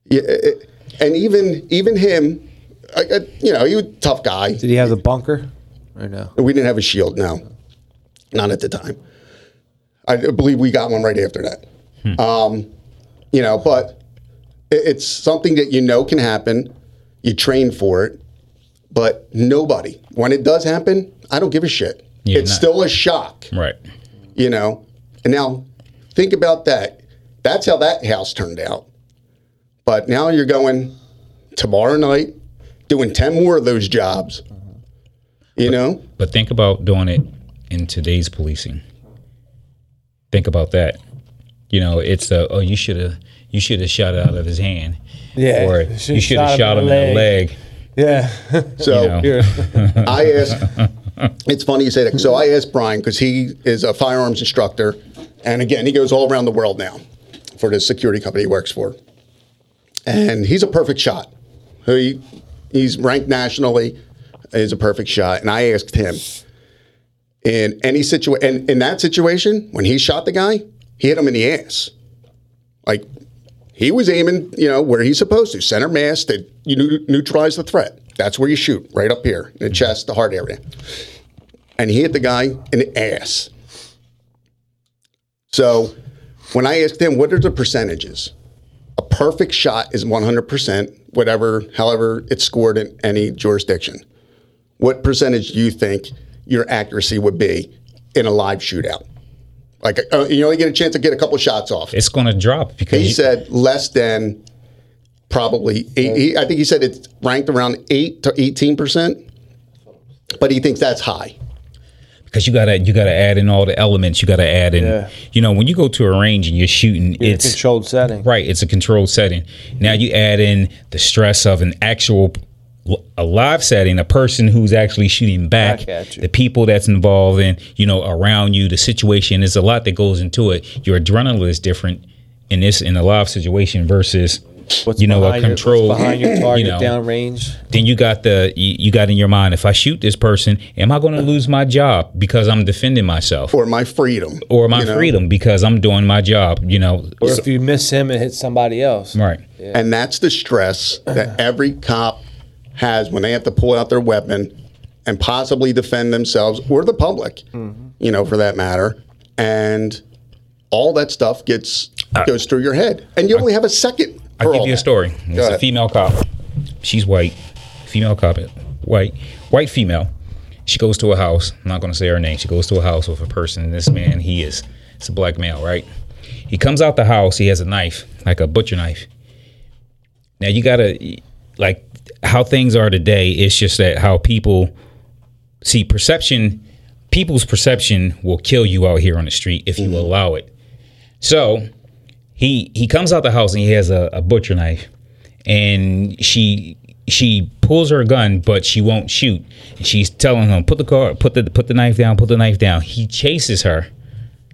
Yeah, it- and even even him, I, I, you know, he was a tough guy. Did he have the bunker? Or no? We didn't have a shield, no, not at the time. I believe we got one right after that. Um, you know, but it, it's something that you know can happen. You train for it, but nobody, when it does happen, I don't give a shit. Yeah, it's not- still a shock, Right. you know. And now think about that. That's how that house turned out. But now you're going tomorrow night, doing ten more of those jobs. You know. But think about doing it in today's policing. Think about that. You know, it's a oh you should have you should have shot it out of his hand. Yeah, Or you you should have shot him in the leg. Yeah. So You know. I asked it's funny you say that. So I asked Brian because he is a firearms instructor, and again, he goes all around the world now for the security company he works for, and he's a perfect shot. He he's ranked nationally. He's a perfect shot, and I asked him in any situation, and in that situation when he shot the guy, he hit him in the ass, like. He was aiming, you know, where he's supposed to, center mass to you neu- neutralize the threat. That's where you shoot, right up here, in the chest, the heart area and he hit the guy in the ass. So when I asked him, what are the percentages? A perfect shot is 100%, whatever, however it's scored in any jurisdiction. What percentage do you think your accuracy would be in a live shootout? Like, uh, you only get a chance to get a couple shots off. It's going to drop because He you- said less than probably eight. He, I think he said it's ranked around eight to eighteen percent, but he thinks that's high. Because you gotta you gotta add in all the elements. You gotta add in. Yeah. You know, when you go to a range and you're shooting, In a it's controlled setting. right. It's a controlled setting. Now you add in the stress of an actual a live setting, a person who's actually shooting back, Back at you. the people that's involved in, you know, around you, the situation. There's a lot that goes into it. Your adrenaline is different in this in a live situation versus. What's you know, a behind your- control. what's behind your target you know, downrange. then you got the you, you got in your mind if I shoot this person, am I going to lose my job because I'm defending myself Or my freedom, or my you know? freedom because I'm doing my job? You know, Or if you miss him and hit somebody else. right? And that's the stress that every cop has when they have to pull out their weapon and possibly defend themselves or the public, mm-hmm. you know, for that matter. And all that stuff gets goes through your head, and you only have a second. I'll give you a story. It's a female cop. She's white. Female cop, white, white female. She goes to a house. I'm not going to say her name. She goes to a house with a person. And this man, he is, it's a black male, right? He comes out the house. He has a knife, like a butcher knife. Now you gotta, like, how things are today. It's just that how people see perception. People's perception will kill you out here on the street if you allow it. So he he comes out the house and he has a, a butcher knife. And she she pulls her gun but she won't shoot. And she's telling him put the car put the put the knife down put the knife down. He chases her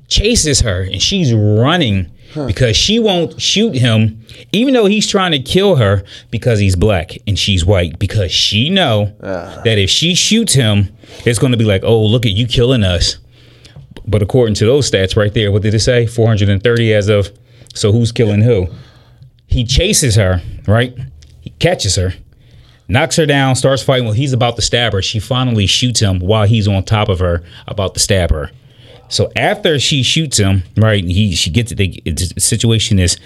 chases her and she's running because she won't shoot him even though he's trying to kill her because he's black and she's white because she know ah. that if she shoots him it's going to be like oh look at you killing us. But according to those stats right there, what did it say? 430 as of. So who's killing who? He chases her, right? He catches her, knocks her down, starts fighting. Well, he's about to stab her. She finally shoots him while he's on top of her, about to stab her. So after she shoots him, right? He she gets the situation is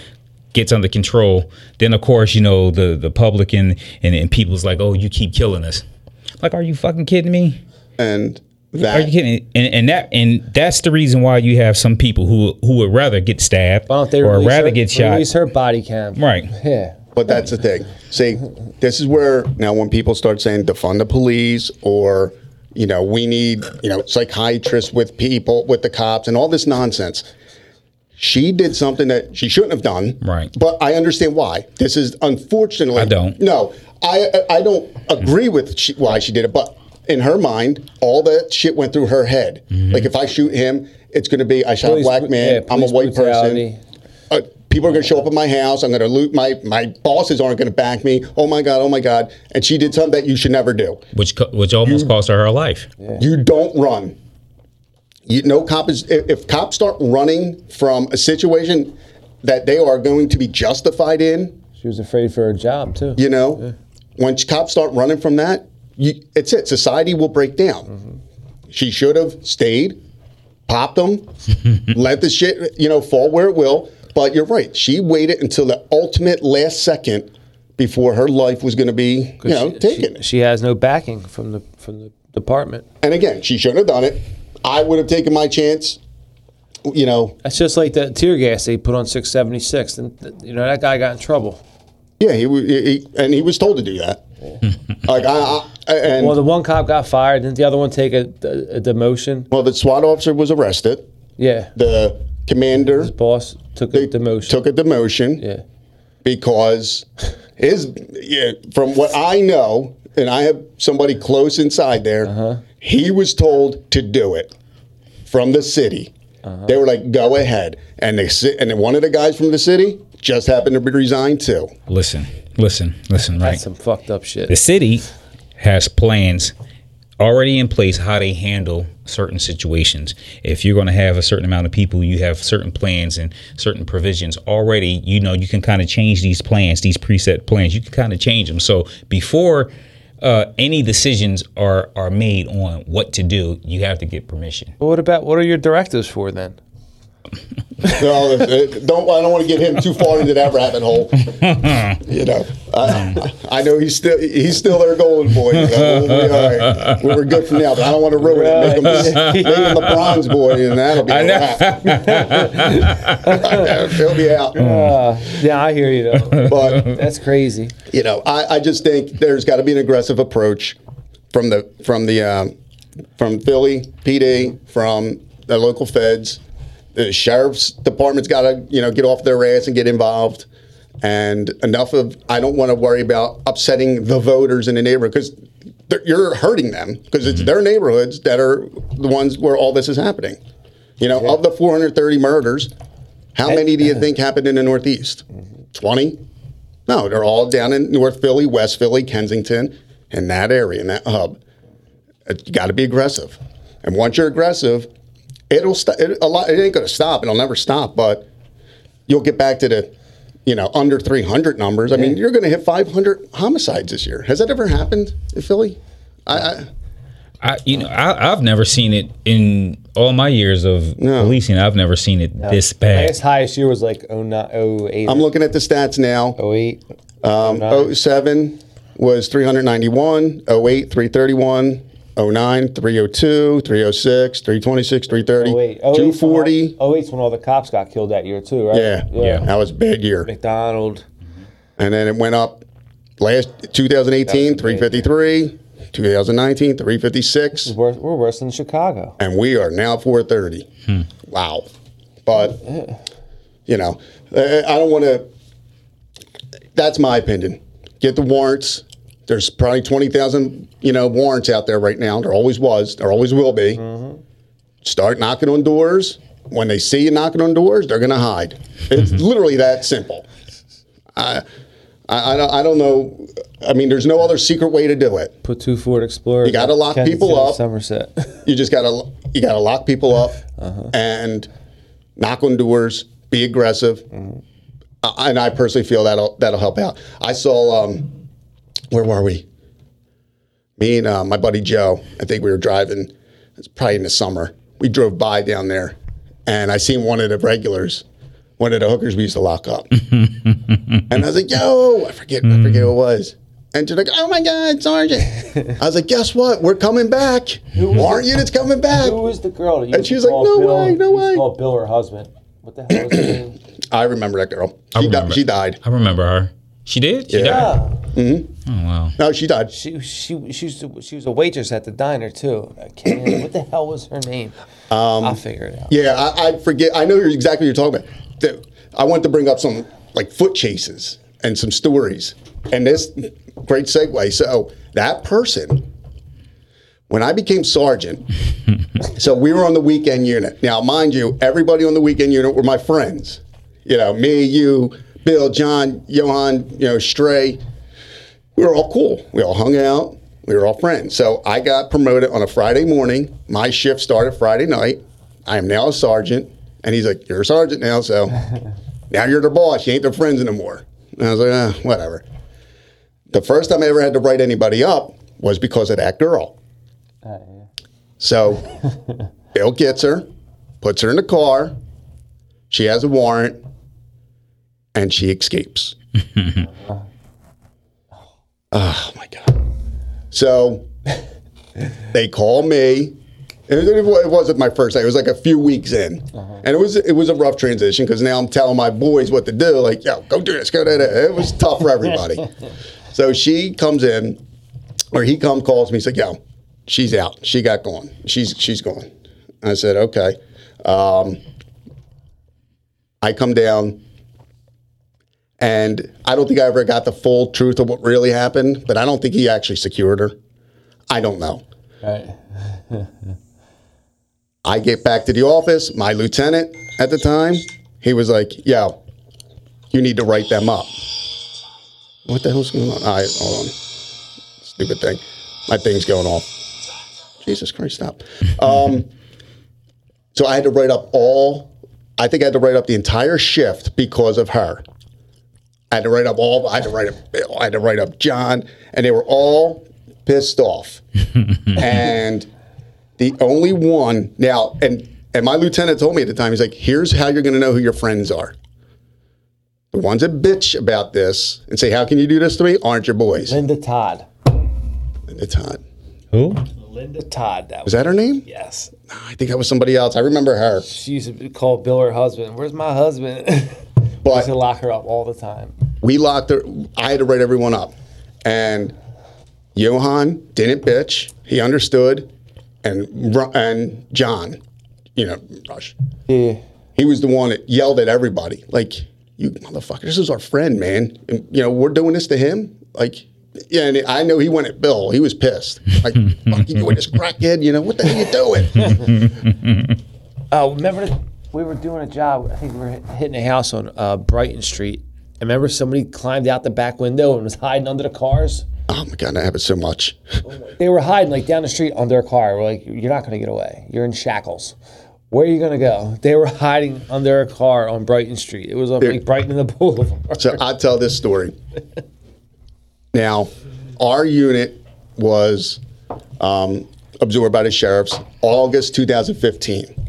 gets under control. Then of course, you know the the public and and, and people's like, oh, you keep killing us. Like, are you fucking kidding me? and Are you kidding? And, and that and that's the reason why you have some people who who would rather get stabbed Why don't they or release rather her, get shot. Release her body cam. Right. Yeah. But that's the thing. See, this is where now when people start saying defund the police or you know we need you know psychiatrists with people with the cops and all this nonsense. She did something that she shouldn't have done. Right. But I understand why. This is unfortunately. I don't. No, I I don't agree with she, why she did it. But in her mind, all that shit went through her head. Mm-hmm. Like if I shoot him, it's going to be I shot Police- a black man. yeah, I'm a white brutality. person uh, people are going to show up at my house. I'm going to loot my my bosses aren't going to back me. Oh my god, oh my god. And she did something that you should never do. which co- which almost cost her her life. You don't run. You no cop is if, if cops start running from a situation that they are going to be justified in, She was afraid for her job too. you know, once cops start running from that, you, it's it. Society will break down. Mm-hmm. She should have stayed, popped them, let the shit, you know, fall where it will. But you're right. She waited until the ultimate last second before her life was going to be, you know, she, taken. She, she has no backing from the from the department. and again, she shouldn't have done it. I would have taken my chance. You know, That's just like that tear gas they put on 676, and you know that guy got in trouble. yeah, he, he and he was told to do that. like I, I and Well, the one cop got fired, didn't the other one take a, a, a demotion? well, the SWAT officer was arrested. Yeah, The commander his boss took a demotion. took a demotion. yeah, because his yeah, from what I know, and I have somebody close inside there, uh-huh. He was told to do it from the city. Uh-huh. They were like, "Go ahead," and they sit, and then one of the guys from the city just happened to be resigned too. Listen, listen, listen. Right. That's some fucked up shit. the city has plans already in place how they handle certain situations. If you're going to have a certain amount of people, you have certain plans and certain provisions already. You know, you can kind of change these plans, these preset plans. You can kind of change them. So before uh, any decisions are are made on what to do, you have to get permission. What about what are your directives for then? No, don't. I don't want to get him too far into that rabbit hole. You know, I, I know he's still he's still there going, boy. You know, we'll be all right. We're good for now, but I don't want to ruin it. Make him, make him the bronze boy, and that'll be a wrap. He'll be out. Uh, yeah, I hear you though. But That's crazy. you know, I, I just think there's got to be an aggressive approach from the from the um, from Philly PD, from the local feds. The sheriff's department's got to you know get off their ass and get involved. And enough of I don't want to worry about upsetting the voters in the neighborhood because you're hurting them because it's mm-hmm. their neighborhoods that are the ones where all this is happening. You know, of the 430 murders, how many do you think happened in the Northeast? Mm-hmm. 20? No, they're all down in North Philly, West Philly, Kensington, in that area, in that hub. You got to be aggressive, and once you're aggressive, it'll st- it, a lot. It ain't going to stop. It'll never stop, but you'll get back to the, you know, under 300 numbers. I mean, you're going to hit 500 homicides this year. Has that ever happened in Philly? I, I I, you know, I, I've never seen it in all my years of No. policing. I've never seen it this bad. Highest highest year was like 09, 08, I'm looking at the stats now. 08. Um, 07 was 391, 08, 331, 09, 302, 306, 326, 330, 08. 240. 08 's when all the cops got killed that year too, right? Yeah, Yeah. that was a big year. McDonald. And then it went up last 2018, 353, 2019, 356, We're, we're worse than Chicago. and we are now 430. Wow. But, you know, uh, I don't want to, that's my opinion. Get the warrants. There's probably 20,000, you know, warrants out there right now. There always was. There always will be. Start knocking on doors. When they see you knocking on doors, they're going to hide. It's literally that simple. I, I, I don't- I don't know. I mean, there's no other secret way to do it. Put two Ford Explorers. You gotta lock people up. Somerset. You just gotta you gotta lock people up and knock on doors. Be aggressive. Uh, and I personally feel that'll that'll help out. I saw um, where were we? Me and uh, my buddy Joe. I think we were driving. It's probably in the summer. We drove by down there, and I seen one of the regulars, one of the hookers we used to lock up. and I was like, "Yo, I forget, I forget who it was." And she's like, "Oh my God, Sergeant!" I was like, "Guess what? We're coming back. Warrant unit's coming back." Who was the girl? that And used she's to like, call "No Bill- way, no used to way." Call Bill her husband. What the hell was her name? I remember that girl. I She, di- she died. I remember her. She did. She Yeah. died. Yeah. Oh wow. No, she died. She she she was a, she was a waitress at the diner too. I can't remember- what the hell was her name? Um, I'll figure it out. Yeah, I, I forget. I know you're exactly what you're talking about. The- I want to bring up some like foot chases and some stories. And this great segue. So that person, when I became sergeant, so we were on the weekend unit. Now, mind you, everybody on the weekend unit were my friends. You know, me, you, Bill, John, Johan, you know, Stray. We were all cool. We all hung out. We were all friends. So I got promoted on a Friday morning. My shift started Friday night. I am now a sergeant. And he's like, You're a sergeant now, so now you're the boss. You ain't their friends anymore. And I was like, ah, whatever. The first time I ever had to write anybody up was because of that girl. So Bill gets her, puts her in the car. She has a warrant, and she escapes. oh my god! So they call me. and It wasn't my first day. It was like a few weeks in, and it was it was a rough transition because now I'm telling my boys what to do. Like, yo, go do this, go do that. It was tough for everybody. so she comes in, or he come calls me. He's like, yo, she's out. She got gone. She's she's gone. I said, okay. Um, I come down, and I don't think I ever got the full truth of what really happened. But I don't think he actually secured her. I don't know. Right. I get back to the office. My lieutenant at the time, he was like, "Yo, you need to write them up." What the hell's going on? All right, hold on. Stupid thing. My thing's going off. Jesus Christ, stop. Um, so I had to write up all. I think I had to write up the entire shift because of her. I had to write up all. I had to write up Bill. I had to write up John, and they were all pissed off. and the only one now, and and my lieutenant told me at the time, he's like, "Here's how you're going to know who your friends are. The ones that bitch about this and say, "How can you do this to me?" aren't your boys." Linda Todd. Linda Todd. Who? Linda Todd. That Was Is that her name? Yes. I think that was somebody else. I remember her, She used to call Bill her husband. Where's my husband? but to lock her up all the time. we locked her. I had to write everyone up, and Johan didn't bitch. He understood, and and John, you know, Rush. Yeah. He was the one that yelled at everybody, like, "You motherfucker! This is our friend, man. And, you know, we're doing this to him. Like, yeah." And I know he went at Bill. He was pissed. Like, "Fuck you doing this crackhead? You know what the hell you doing?" Oh, remember we were doing a job. I think we were hitting a house on uh, Brighton Street. And remember somebody climbed out the back window and was hiding under the cars? oh my god, I have it so much. They were hiding like down the street under a car. We're like, you're not going to get away. You're in shackles. Where are you going to go? They were hiding under a car on Brighton Street. It was on like Brighton and the Boulevard. So I'll tell this story. Now, our unit was um, absorbed by the sheriffs August 2015.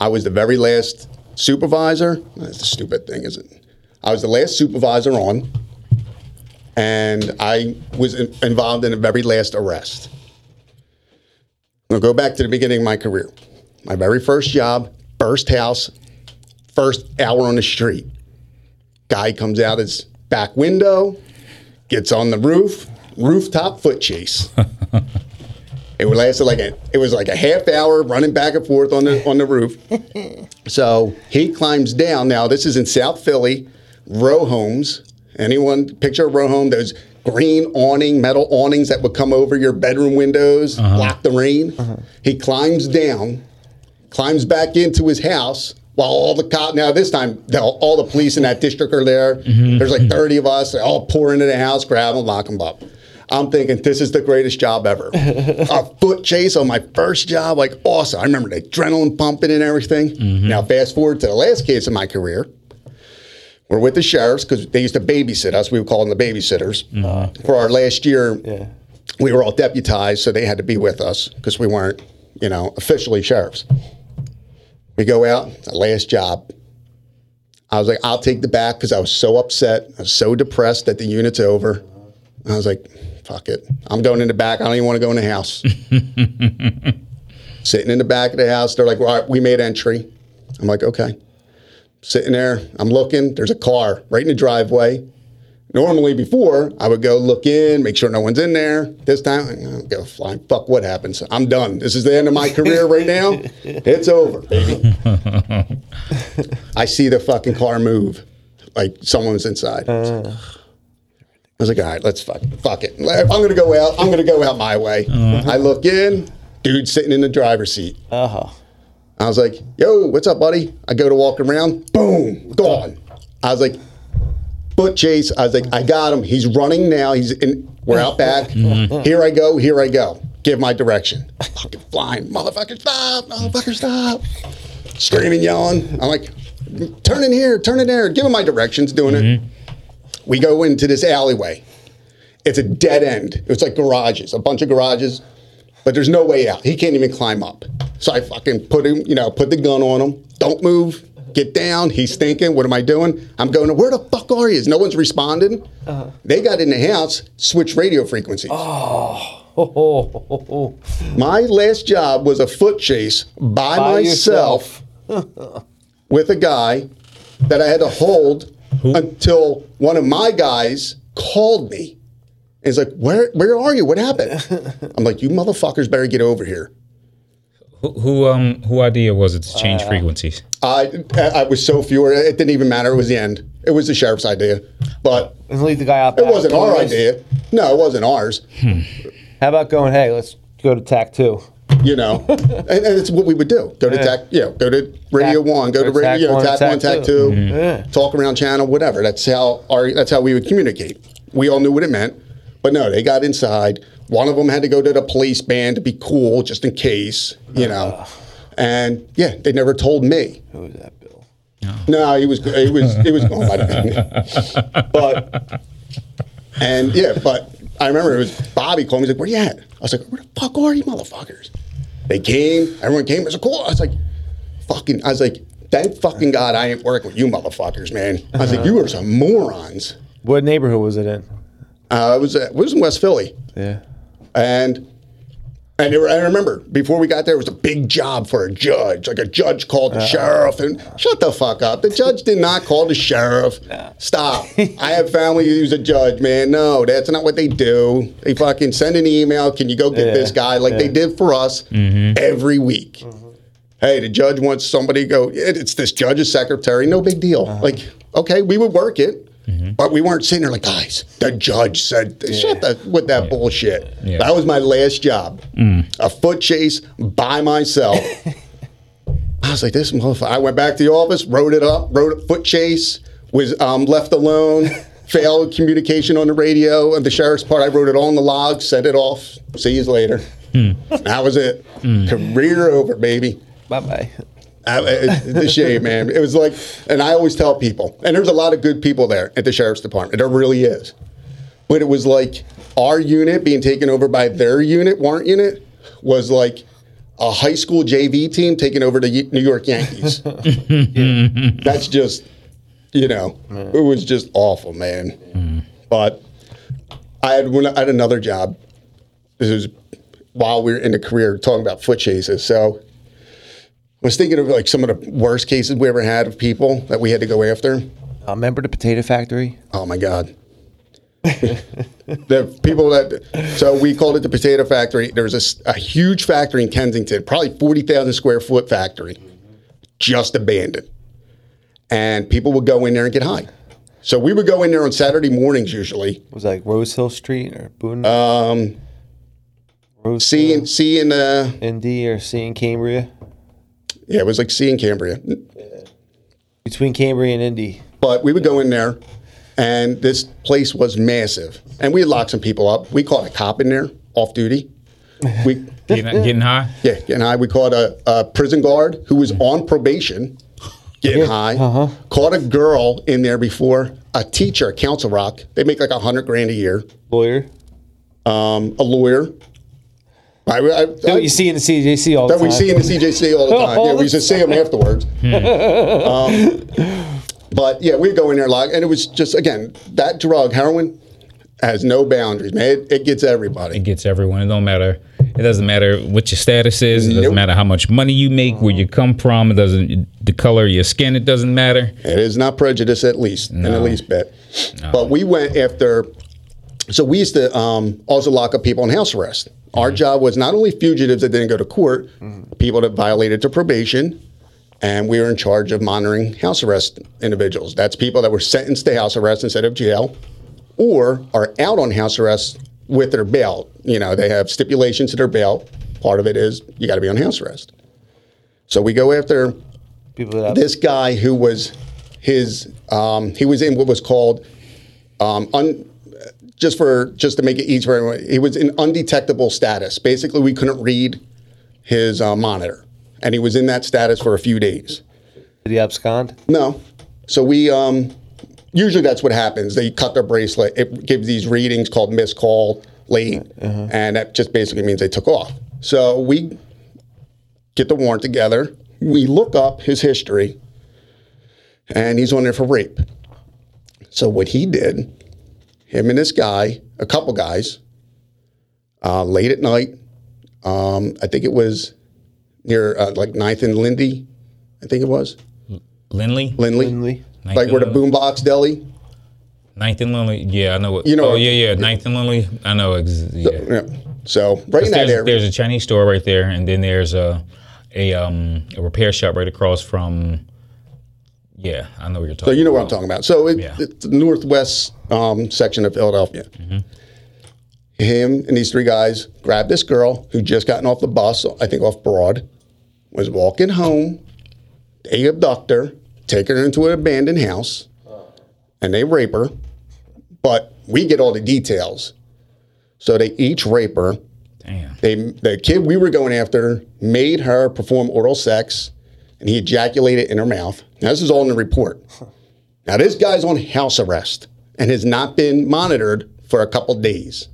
I was the very last supervisor. That's a stupid thing, isn't it? I was the last supervisor on, and I was in- involved in the very last arrest. I'm go back to the beginning of my career. My very first job, first house, first hour on the street. Guy comes out his back window, gets on the roof, rooftop foot chase. it lasted like a it was like a half hour running back and forth on the on the roof. so he climbs down. Now this is in South Philly, row homes. Anyone picture a row home? Those green awning, metal awnings that would come over your bedroom windows, uh-huh. block the rain. Uh-huh. He climbs down, climbs back into his house while all the cops now this time all the police in that district are there mm-hmm. there's like 30 of us they all pour into the house grab them lock them up i'm thinking this is the greatest job ever. A foot chase on my first job like awesome. I remember the adrenaline pumping and everything. Mm-hmm. Now fast forward to the last case of my career. We're with the sheriffs because they used to babysit us. We would call them the babysitters. Uh-huh. For our last year we were all deputized, so they had to be with us because we weren't, you know, officially sheriffs. We go out, the last job. I was like, I'll take the back because I was so upset. I was so depressed that the unit's over. I was like, fuck it. I'm going in the back. I don't even want to go in the house. Sitting in the back of the house, they're like, well, right, we made entry. I'm like, okay. Sitting there, I'm looking. There's a car right in the driveway. Normally, before I would go look in, make sure no one's in there. This time, I go flying. Fuck, what happens? I'm done. This is the end of my career right now. It's over, baby. I see the fucking car move, like someone's inside. I was like, all right, let's fuck, fuck it. I'm gonna go out, I'm gonna go out my way. Uh-huh. I look in, dude sitting in the driver's seat. Uh huh. I was like, yo, what's up, buddy? I go to walk around, boom, gone. I was like, foot chase. I was like, I got him. He's running now. He's in, we're out back. Mm-hmm. Here I go, here I go. Give my direction. Fucking flying. Motherfucker, stop. Motherfucker, stop. Screaming, yelling. I'm like, turn in here, turn in there. Give him my directions, doing it. Mm-hmm. We go into this alleyway. It's a dead end. It's like garages, a bunch of garages, but there's no way out. He can't even climb up. So I fucking put him, you know, put the gun on him. Don't move. Get down. He's thinking, what am I doing? I'm going, to where the fuck are you? No one's responding. Uh-huh. They got in the house, switched radio frequencies. Oh, My last job was a foot chase by, By myself with a guy that I had to hold until one of my guys called me. And he's like, where, where are you? What happened? I'm like, you motherfuckers better get over here. Who, who um who idea was it to change frequencies? I, I was so furious. It didn't even matter. It was the end. It was the sheriff's idea. But and leave the guy out. it back. wasn't our idea. No, it wasn't ours. How about going? Hey, let's go to TAC two. You know, and, and it's what we would do. Go to tech, you know, go to Radio Tac- One, go to or Tac Radio, One, Tac One, Tac Tac Two. 2 mm-hmm. Yeah. talk around channel, whatever. That's how our that's how we would communicate. We all knew what it meant, but no, they got inside. One of them had to go to the police band to be cool, just in case, you know. Ah. And yeah, they never told me. Who was that, Bill? No, he was he was he was gone by then. but and yeah, but I remember it was Bobby called me. He's like, "Where you at?" I was like, "Where the fuck are you, motherfuckers?" They came. Everyone came. It was cool. I was like, "Fucking!" I was like, "Thank fucking God I ain't working with you, motherfuckers, man." I was like, "You are some morons." What neighborhood was it in? Uh, it was uh, it was in West Philly, Yeah. and and it, I remember before we got there, it was a big job for a judge. Like a judge called the uh-huh. sheriff, and shut the fuck up. The judge did not call the sheriff. Stop. I have family who's a judge, man. No, that's not what they do. They fucking send an email. Can you go get Yeah, this guy? Like they did for us mm-hmm. every week. Mm-hmm. Hey, the judge wants somebody to go. It's this judge's secretary. No big deal. Uh-huh. Like, okay, we would work it. Mm-hmm. But we weren't sitting there like, guys, the judge said, shut the, with that bullshit. Yeah. That was my last job. Mm. A foot chase by myself. I was like, this motherfucker. I went back to the office, wrote it up, wrote a foot chase, was um, left alone, failed communication on the radio, and the sheriff's part, I wrote it all on the log, sent it off. See you later. Hmm. That was it. Hmm. Career over, baby. Bye bye. I, it's it's shame, man. It was like, and I always tell people, and there's a lot of good people there at the sheriff's department. There really is. But it was like our unit being taken over by their unit, warrant unit, was like a high school JV team taking over the New York Yankees. That's just, you know, it was just awful, man. But I had when I had another job. This was while we were in the career talking about foot chases. So I was thinking of like some of the worst cases we ever had of people that we had to go after. Uh, remember the potato factory? Oh my God. the people that, so we called it the Potato Factory. There was a huge factory in Kensington, probably 40,000 square foot factory, just abandoned. And people would go in there and get high. So we would go in there on Saturday mornings usually. It Was like Rose Hill Street or Boone? Um, Rose C and C and uh, ND or C in Cambria? Yeah, it was like C in Cambria. Between Cambria and Indy. But we would go in there, and this place was massive. And we had locked some people up. We caught a cop in there off duty. We Getting, getting high. yeah, getting high. We caught a, a prison guard who was on probation, getting high. Caught a girl in there before a teacher at Council Rock. They make like a hundred grand a year. Lawyer. Um, a lawyer. I, I, What I- you see in the CJC all the that time. we see in the CJC all the time. All yeah, we the used see them afterwards. um, but yeah, we'd go in there like, and it was just again that drug, heroin, has no boundaries, man. It, it gets everybody. It gets everyone. It don't matter. It doesn't matter what your status is. It doesn't Nope. matter how much money you make, where you come from. It doesn't. The color of your skin. It doesn't matter. It is not prejudice, at least, in the least bit. But we went after. So we used to um, also lock up people on house arrest. Our job was not only fugitives that didn't go to court, people that violated their probation, and we were in charge of monitoring house arrest individuals. That's people that were sentenced to house arrest instead of jail, or are out on house arrest with their bail. You know, they have stipulations to their bail. Part of it is you got to be on house arrest. So we go after People that this guy who was his um, he was in what was called um, un, just for just to make it easy for everyone he was in undetectable status. Basically we couldn't read his uh, monitor. And he was in that status for a few days. Did he abscond? no. So we um, usually that's what happens. They cut their bracelet. It gives these readings called missed call late. And that just basically means they took off. So we get the warrant together. We look up his history. And he's on there for rape. So what he did him and this guy a couple guys uh, late at night um, i think it was near uh, like 9th and lindy i think it was Lindley. lindley, Lindley. like where the boombox deli Ninth and Lindley. Yeah, I know what. You know Oh yeah, yeah. Ninth and Lindley. I know. Ex- yeah. yeah. so right in that There's, area there's a Chinese store right there, and then there's a a um a repair shop right across from. Yeah, I know what you're talking. So you know what I'm talking about. So it, Yeah. it's the northwest um, section of Philadelphia. him and these three guys grabbed this girl who just gotten off the bus, I think off Broad, was walking home. They abduct her, take her into an abandoned house, and they rape her. But we get all the details. So they each rape her. Damn. They the kid we were going after made her perform oral sex, and he ejaculated in her mouth. Now this is all in the report. Now this guy's on house arrest and has not been monitored for a couple days.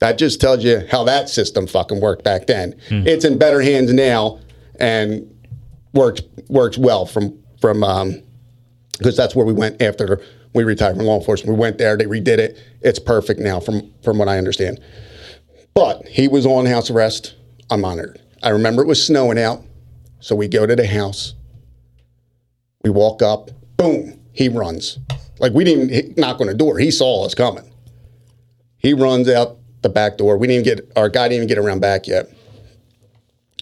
That just tells you how that system fucking worked back then. It's in better hands now and works works well from from um because that's where we went after we retired from law enforcement. We went there, they redid it. It's perfect now from from what I understand. But he was on house arrest, unmonitored. I remember it was snowing out, so we go to the house. We walk up, boom, he runs. Like we didn't knock on the door. He saw us coming. He runs out the back door. We didn't get our guy didn't even get around back yet.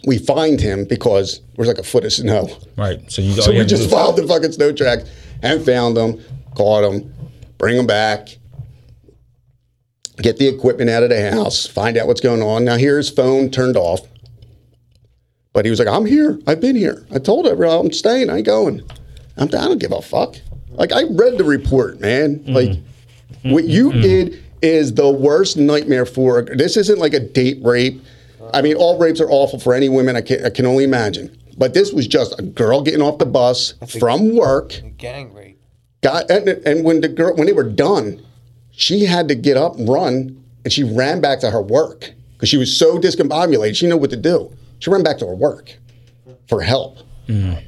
We find him because there's like a foot of snow. Right. So you So we just followed the fucking snow tracks and found him, caught him, bring him back, get the equipment out of the house, find out what's going on. Now here his phone turned off. But he was like, I'm here. I've been here. I told everyone I'm staying. I ain't going. I'm, I don't give a fuck. Like I read the report, man. Mm-hmm. Like what you mm-hmm. did is the worst nightmare for. This isn't like a date rape. I mean, all rapes are awful for any women. I can, I can only imagine. But this was just a girl getting off the bus from work. Gang rape. Got and, and when the girl when they were done, she had to get up and run, and she ran back to her work because she was so discombobulated. She didn't what to do. She ran back to her work for help. And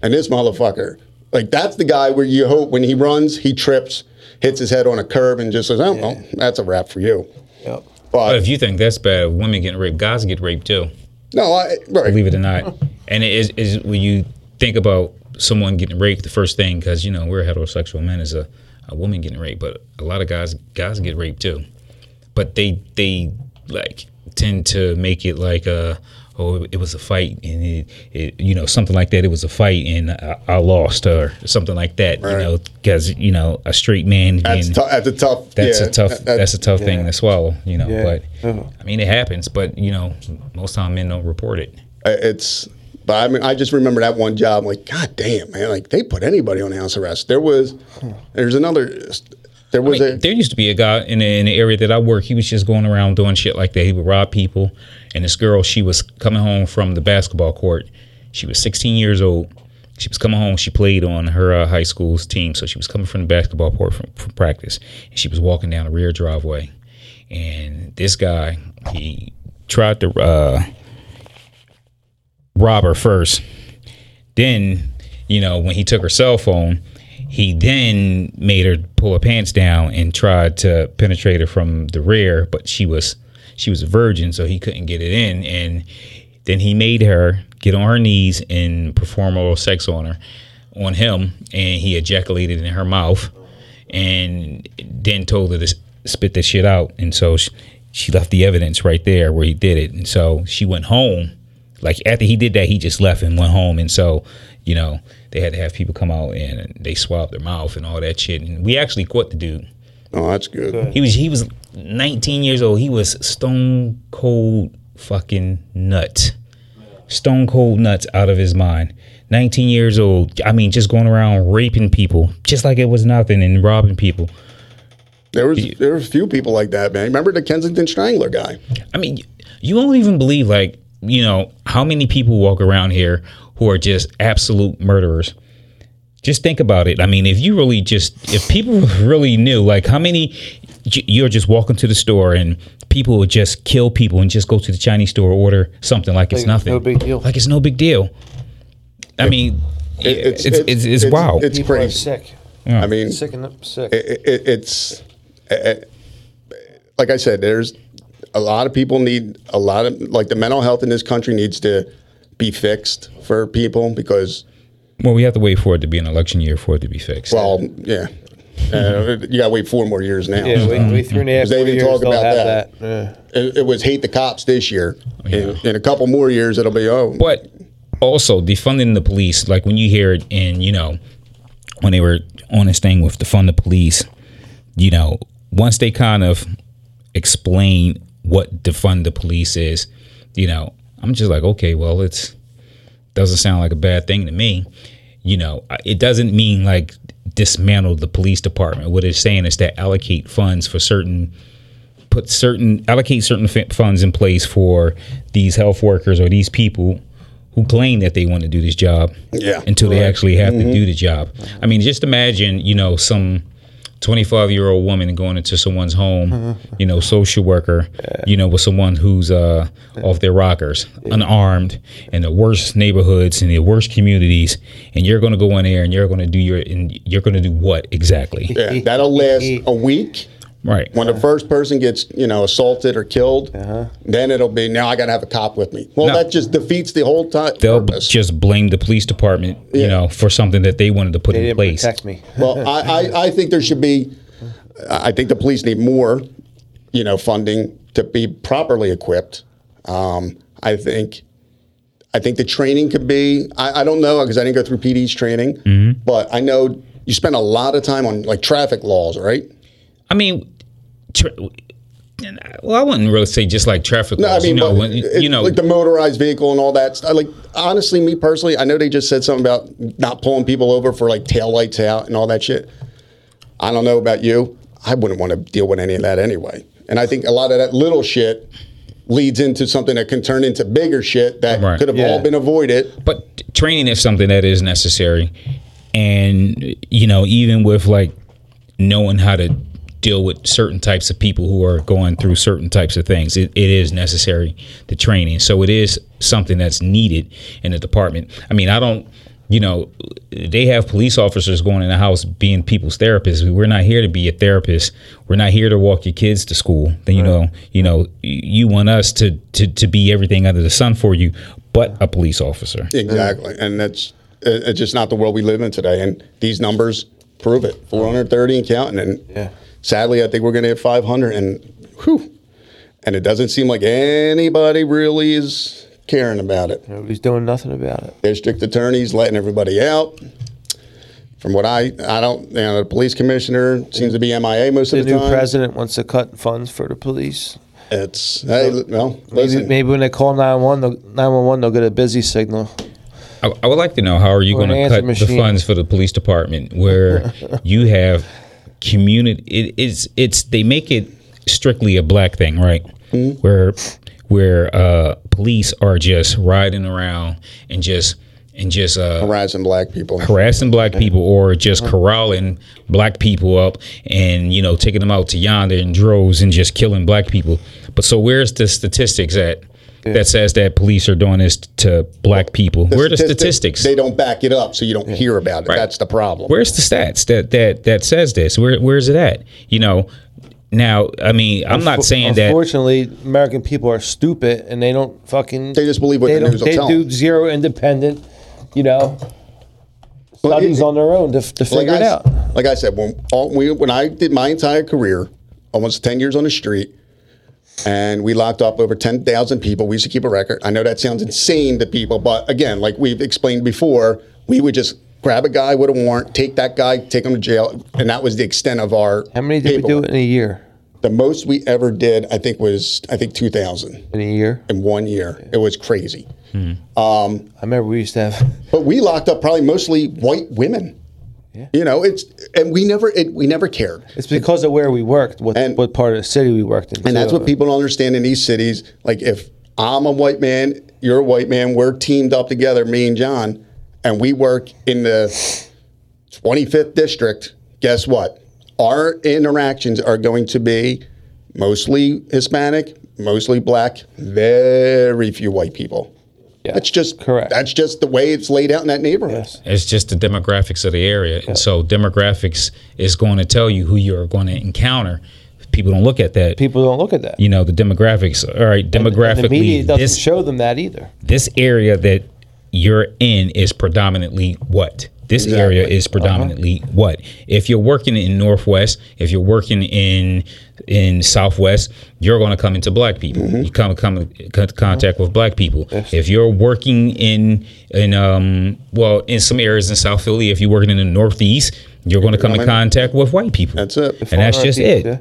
this motherfucker, like that's the guy where you hope when he runs, he trips, hits his head on a curb, and just says, "Oh, well, that's a wrap for you." Yep. But But if you think that's bad, women getting raped, guys get raped too. no, I right. Believe it or not. And it is, is when you think about someone getting raped, the first thing, because you know we're heterosexual men, is a, a woman getting raped, but a lot of guys guys get raped too. But they they like tend to make it like a oh it was a fight and it, it you know something like that it was a fight and I, I lost or something like that you Right. know because you know a straight man That's, being- tou- that's a tough. that's yeah, a tough that- that's a tough thing to swallow you know Yeah. but Uh-huh. i mean it happens but you know most time men don't report it it's but I mean I just remember that one job like god damn man like they put anybody on house arrest there was there's another there was I mean, a there used to be a guy in the, in the area that I work. He was just going around doing shit like that. He would rob people. And this girl, she was coming home from the basketball court. She was 16 years old. She was coming home. She played on her uh, high school's team, so she was coming from the basketball court from, from practice. And she was walking down the rear driveway, and this guy he tried to uh, rob her first. Then, you know, when he took her cell phone, he then made her pull her pants down and tried to penetrate her from the rear, but she was she was a virgin, so he couldn't get it in. And then he made her get on her knees and perform oral sex on her, on him, and he ejaculated in her mouth, and then told her to spit that shit out. And so she, she left the evidence right there where he did it. And so she went home like after he did that, he just left and went home. And so, you know, they had to have people come out and they swabbed their mouth and all that shit. And we actually caught the dude. oh that's good He was he was 19 years old. He was stone cold fucking nuts. Stone cold nuts out of his mind. 19 years old. I mean, just going around raping people, just like it was nothing, and robbing people. there was there were a few people like that man remember the Kensington Strangler guy I mean, you won't even believe like you know how many people walk around here who are just absolute murderers. Just think about it. I mean, if you really just if people really knew like how many you're just walking to the store and people would just kill people and just go to the Chinese store order something like it's it's nothing, no big deal. like it's no big deal. I mean, it's it's it's, it's, wild. it's People are crazy sick. I mean Sick and sick. it, it, it's uh, like I said, there's a lot of people need a lot of like the mental health in this country needs to be fixed for people because well, we have to wait for it to be an election year for it to be fixed. well, yeah, uh, you got to wait four more years now. yeah, we, we three and a half They didn't talk about have that. that. It, it was hate the cops this year. Yeah. In, in a couple more years, it'll be oh, But also defunding the police, like when you hear it in, you know, when they were on this thing with defund the police, you know, once they kind of explain what defund the police is, you know, I'm just like, okay, well, it's doesn't sound like a bad thing to me. You know, it doesn't mean like dismantle the police department. What it's saying is that allocate funds for certain put certain allocate certain f- funds in place for these health workers or these people who claim that they want to do this job Yeah. until they actually have to mm-hmm. do the job. I mean, just imagine, you know, some 25 year old woman going into someone's home, you know, social worker, you know, with someone who's uh, off their rockers, unarmed, in the worst neighborhoods, in the worst communities, and you're going to go in there and you're going to do your, and you're going to do what exactly? Yeah, that'll last a week. Right. When the first person gets, you know, assaulted or killed, then it'll be now I got to have a cop with me. Well, No. that just defeats the whole time. They'll purpose. just blame the police department, you know, for something that they wanted to put They in didn't place. protect me. well, I, I, I think there should be. I think the police need more, you know, funding to be properly equipped. Um, I think, I think the training could be. I, I don't know because I didn't go through PD's training, Mm-hmm. but I know you spend a lot of time on like traffic laws, right? I mean, tra- well, I wouldn't really say just like traffic No, I laws. mean, you know, when, it- you know, like the motorized vehicle and all that. Stuff. Like honestly, me personally, I know they just said something about not pulling people over for like taillights out and all that shit. I don't know about you. I wouldn't want to deal with any of that anyway. And I think a lot of that little shit leads into something that can turn into bigger shit that Right. could have Yeah. all been avoided. but training is something that is necessary, and you know, even with like knowing how to deal with certain types of people who are going through certain types of things, it, it is necessary the training. So it is something that's needed in the department. I mean, I don't. You know, they have police officers going in the house being people's therapists. We're not here to be a therapist. We're not here to walk your kids to school. Then you know, you know, you want us to, to to be everything under the sun for you, but a police officer. Exactly. And that's uh, it's just not the world we live in today. And these numbers prove it. 430 and counting. And Yeah. Sadly, I think we're going to hit 500. And whew. And it doesn't seem like anybody really is caring about it. Nobody's doing nothing about it. District attorneys letting everybody out. From what I, I don't, you know, the police commissioner seems to be MIA most The of the new time. president wants to cut funds for the police. It's, hey, well, Maybe, maybe when they call 911, they'll- 911, they'll get a busy signal. I, I would like to know how are you going to answer cut the funds for the police department where you have community? It, it's it's they make it strictly a black thing, right? Mm-hmm. Where where uh, police are just riding around and just and just uh, harassing black people. harassing black people or just corralling black people up and you know taking them out to yonder in droves and just killing black people. But so where's the statistics at that says that police are doing this to black people? Where are the statistics? They don't back it up, so you don't hear about it. Right. That's the problem. Where's the stats that that that says this? Where where's it at? You know, now I mean I'm not saying that Unfortunately, American people are stupid and they don't fucking. They just believe what they the don't- news will They tell do them. zero independent, you know, studies it- on their own to, to like figure I, it out. Like I said, when all, we, when I did my entire career, almost ten years on the street, and we locked up over ten thousand people. We used to keep a record. I know that sounds insane to people, but again, like we've explained before, we would just grab a guy with a warrant, take that guy, take him to jail, and that was the extent of our. How many did we do paperwork. in a year? The most we ever did, I think, was I think two thousand In a year? in one year. It was crazy. Hmm. Um, I remember we used to have. But we locked up probably mostly white women. You know, it's and we never it, we never cared. It's because of where we worked, what, And- what part of the city we worked in. And that's what people don't understand in these cities. Like if I'm a white man, you're a white man, we're teamed up together, me and John, and we work in the 25th district. Guess what? Our interactions are going to be mostly Hispanic, mostly black, very few white people. Yeah, That's just correct. That's just the way it's laid out in that neighborhood. Yes. it's just the demographics of the area, and so demographics is going to tell you who you're going to encounter. People don't look at that. People don't look at that. you know the demographics. All right, And the demographically, media doesn't this show them that either. this area that you're in is predominantly what? This area is predominantly what? If you're working in Northwest, if you're working in in Southwest, you're going to come into black people. You come come contact with black people. If you're working in in um well in some areas in South Philly, if you're working in the Northeast, you're going to come in contact with white people. That's it. and that's just Northeast, it. yeah.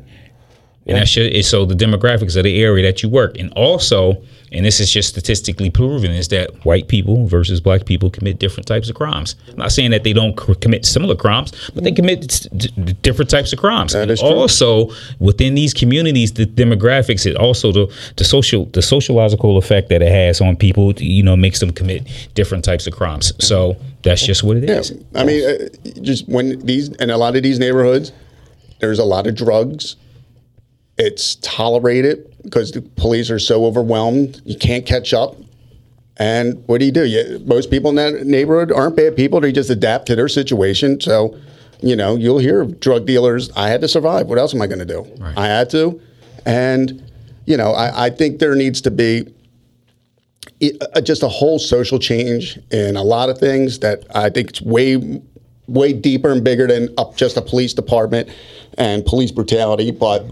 And that's just, so the demographics of the area that you work. And also, and this is just statistically proven, is that white people versus black people commit different types of crimes. I'm not saying that they don't c- commit similar crimes, but they commit d- different types of crimes. That And true. Also, within these communities, the demographics, it also the, the social the sociological effect that it has on people, you know, makes them commit different types of crimes. So that's just what it is. Yeah. I mean, uh, just when these in a lot of these neighborhoods, there's a lot of drugs. It's tolerated because the police are so overwhelmed. You can't catch up. And what do you do? You, most people in that neighborhood aren't bad people. They just adapt to their situation. So, you know, you'll hear of drug dealers. I had to survive. What else am I going to do? Right. I had to. And, you know, I, I think there needs to be it- uh, just a whole social change in a lot of things that I think it's way, way deeper and bigger than up just a police department and police brutality. But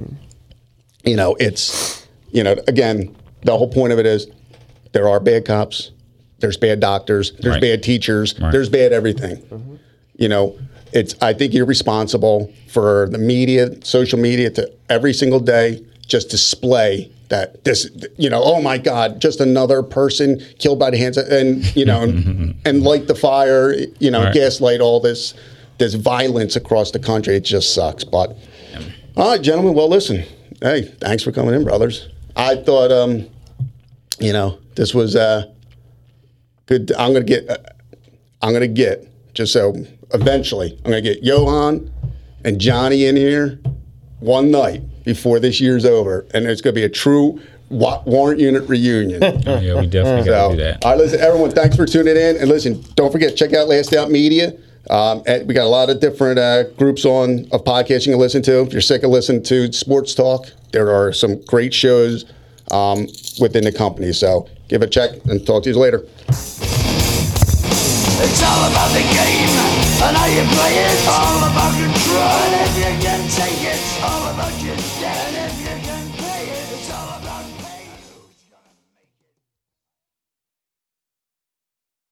you know, it's you know, again, the whole point of it is there are bad cops, there's bad doctors, there's Right. bad teachers, Right. there's bad everything. You know, it's I think you're responsible for the media, social media, to every single day just display that this, you know, oh my God, just another person killed by the hands, of, and you know, and, and light the fire, you know, Right. gaslight all this, this violence across the country. It just sucks. But all right, gentlemen. Well, listen. Hey, thanks for coming in, brothers. I thought, um, you know, this was uh, good. I'm gonna get. Uh, I'm gonna get just so eventually. I'm gonna get Johan and Johnny in here one night before this year's over, and it's gonna be a true wa- warrant unit reunion. Oh, yeah, we definitely got So, to do that. all right, listen, everyone, thanks for tuning in. And listen, don't forget, check out Last Out Media. Um, we got a lot of different uh, groups on of podcasts you can listen to. If you're sick of listening to sports talk, there are some great shows um, within the company. So give it a check and talk to you later. It's all about the game and how you play it. All about control. If you can take it,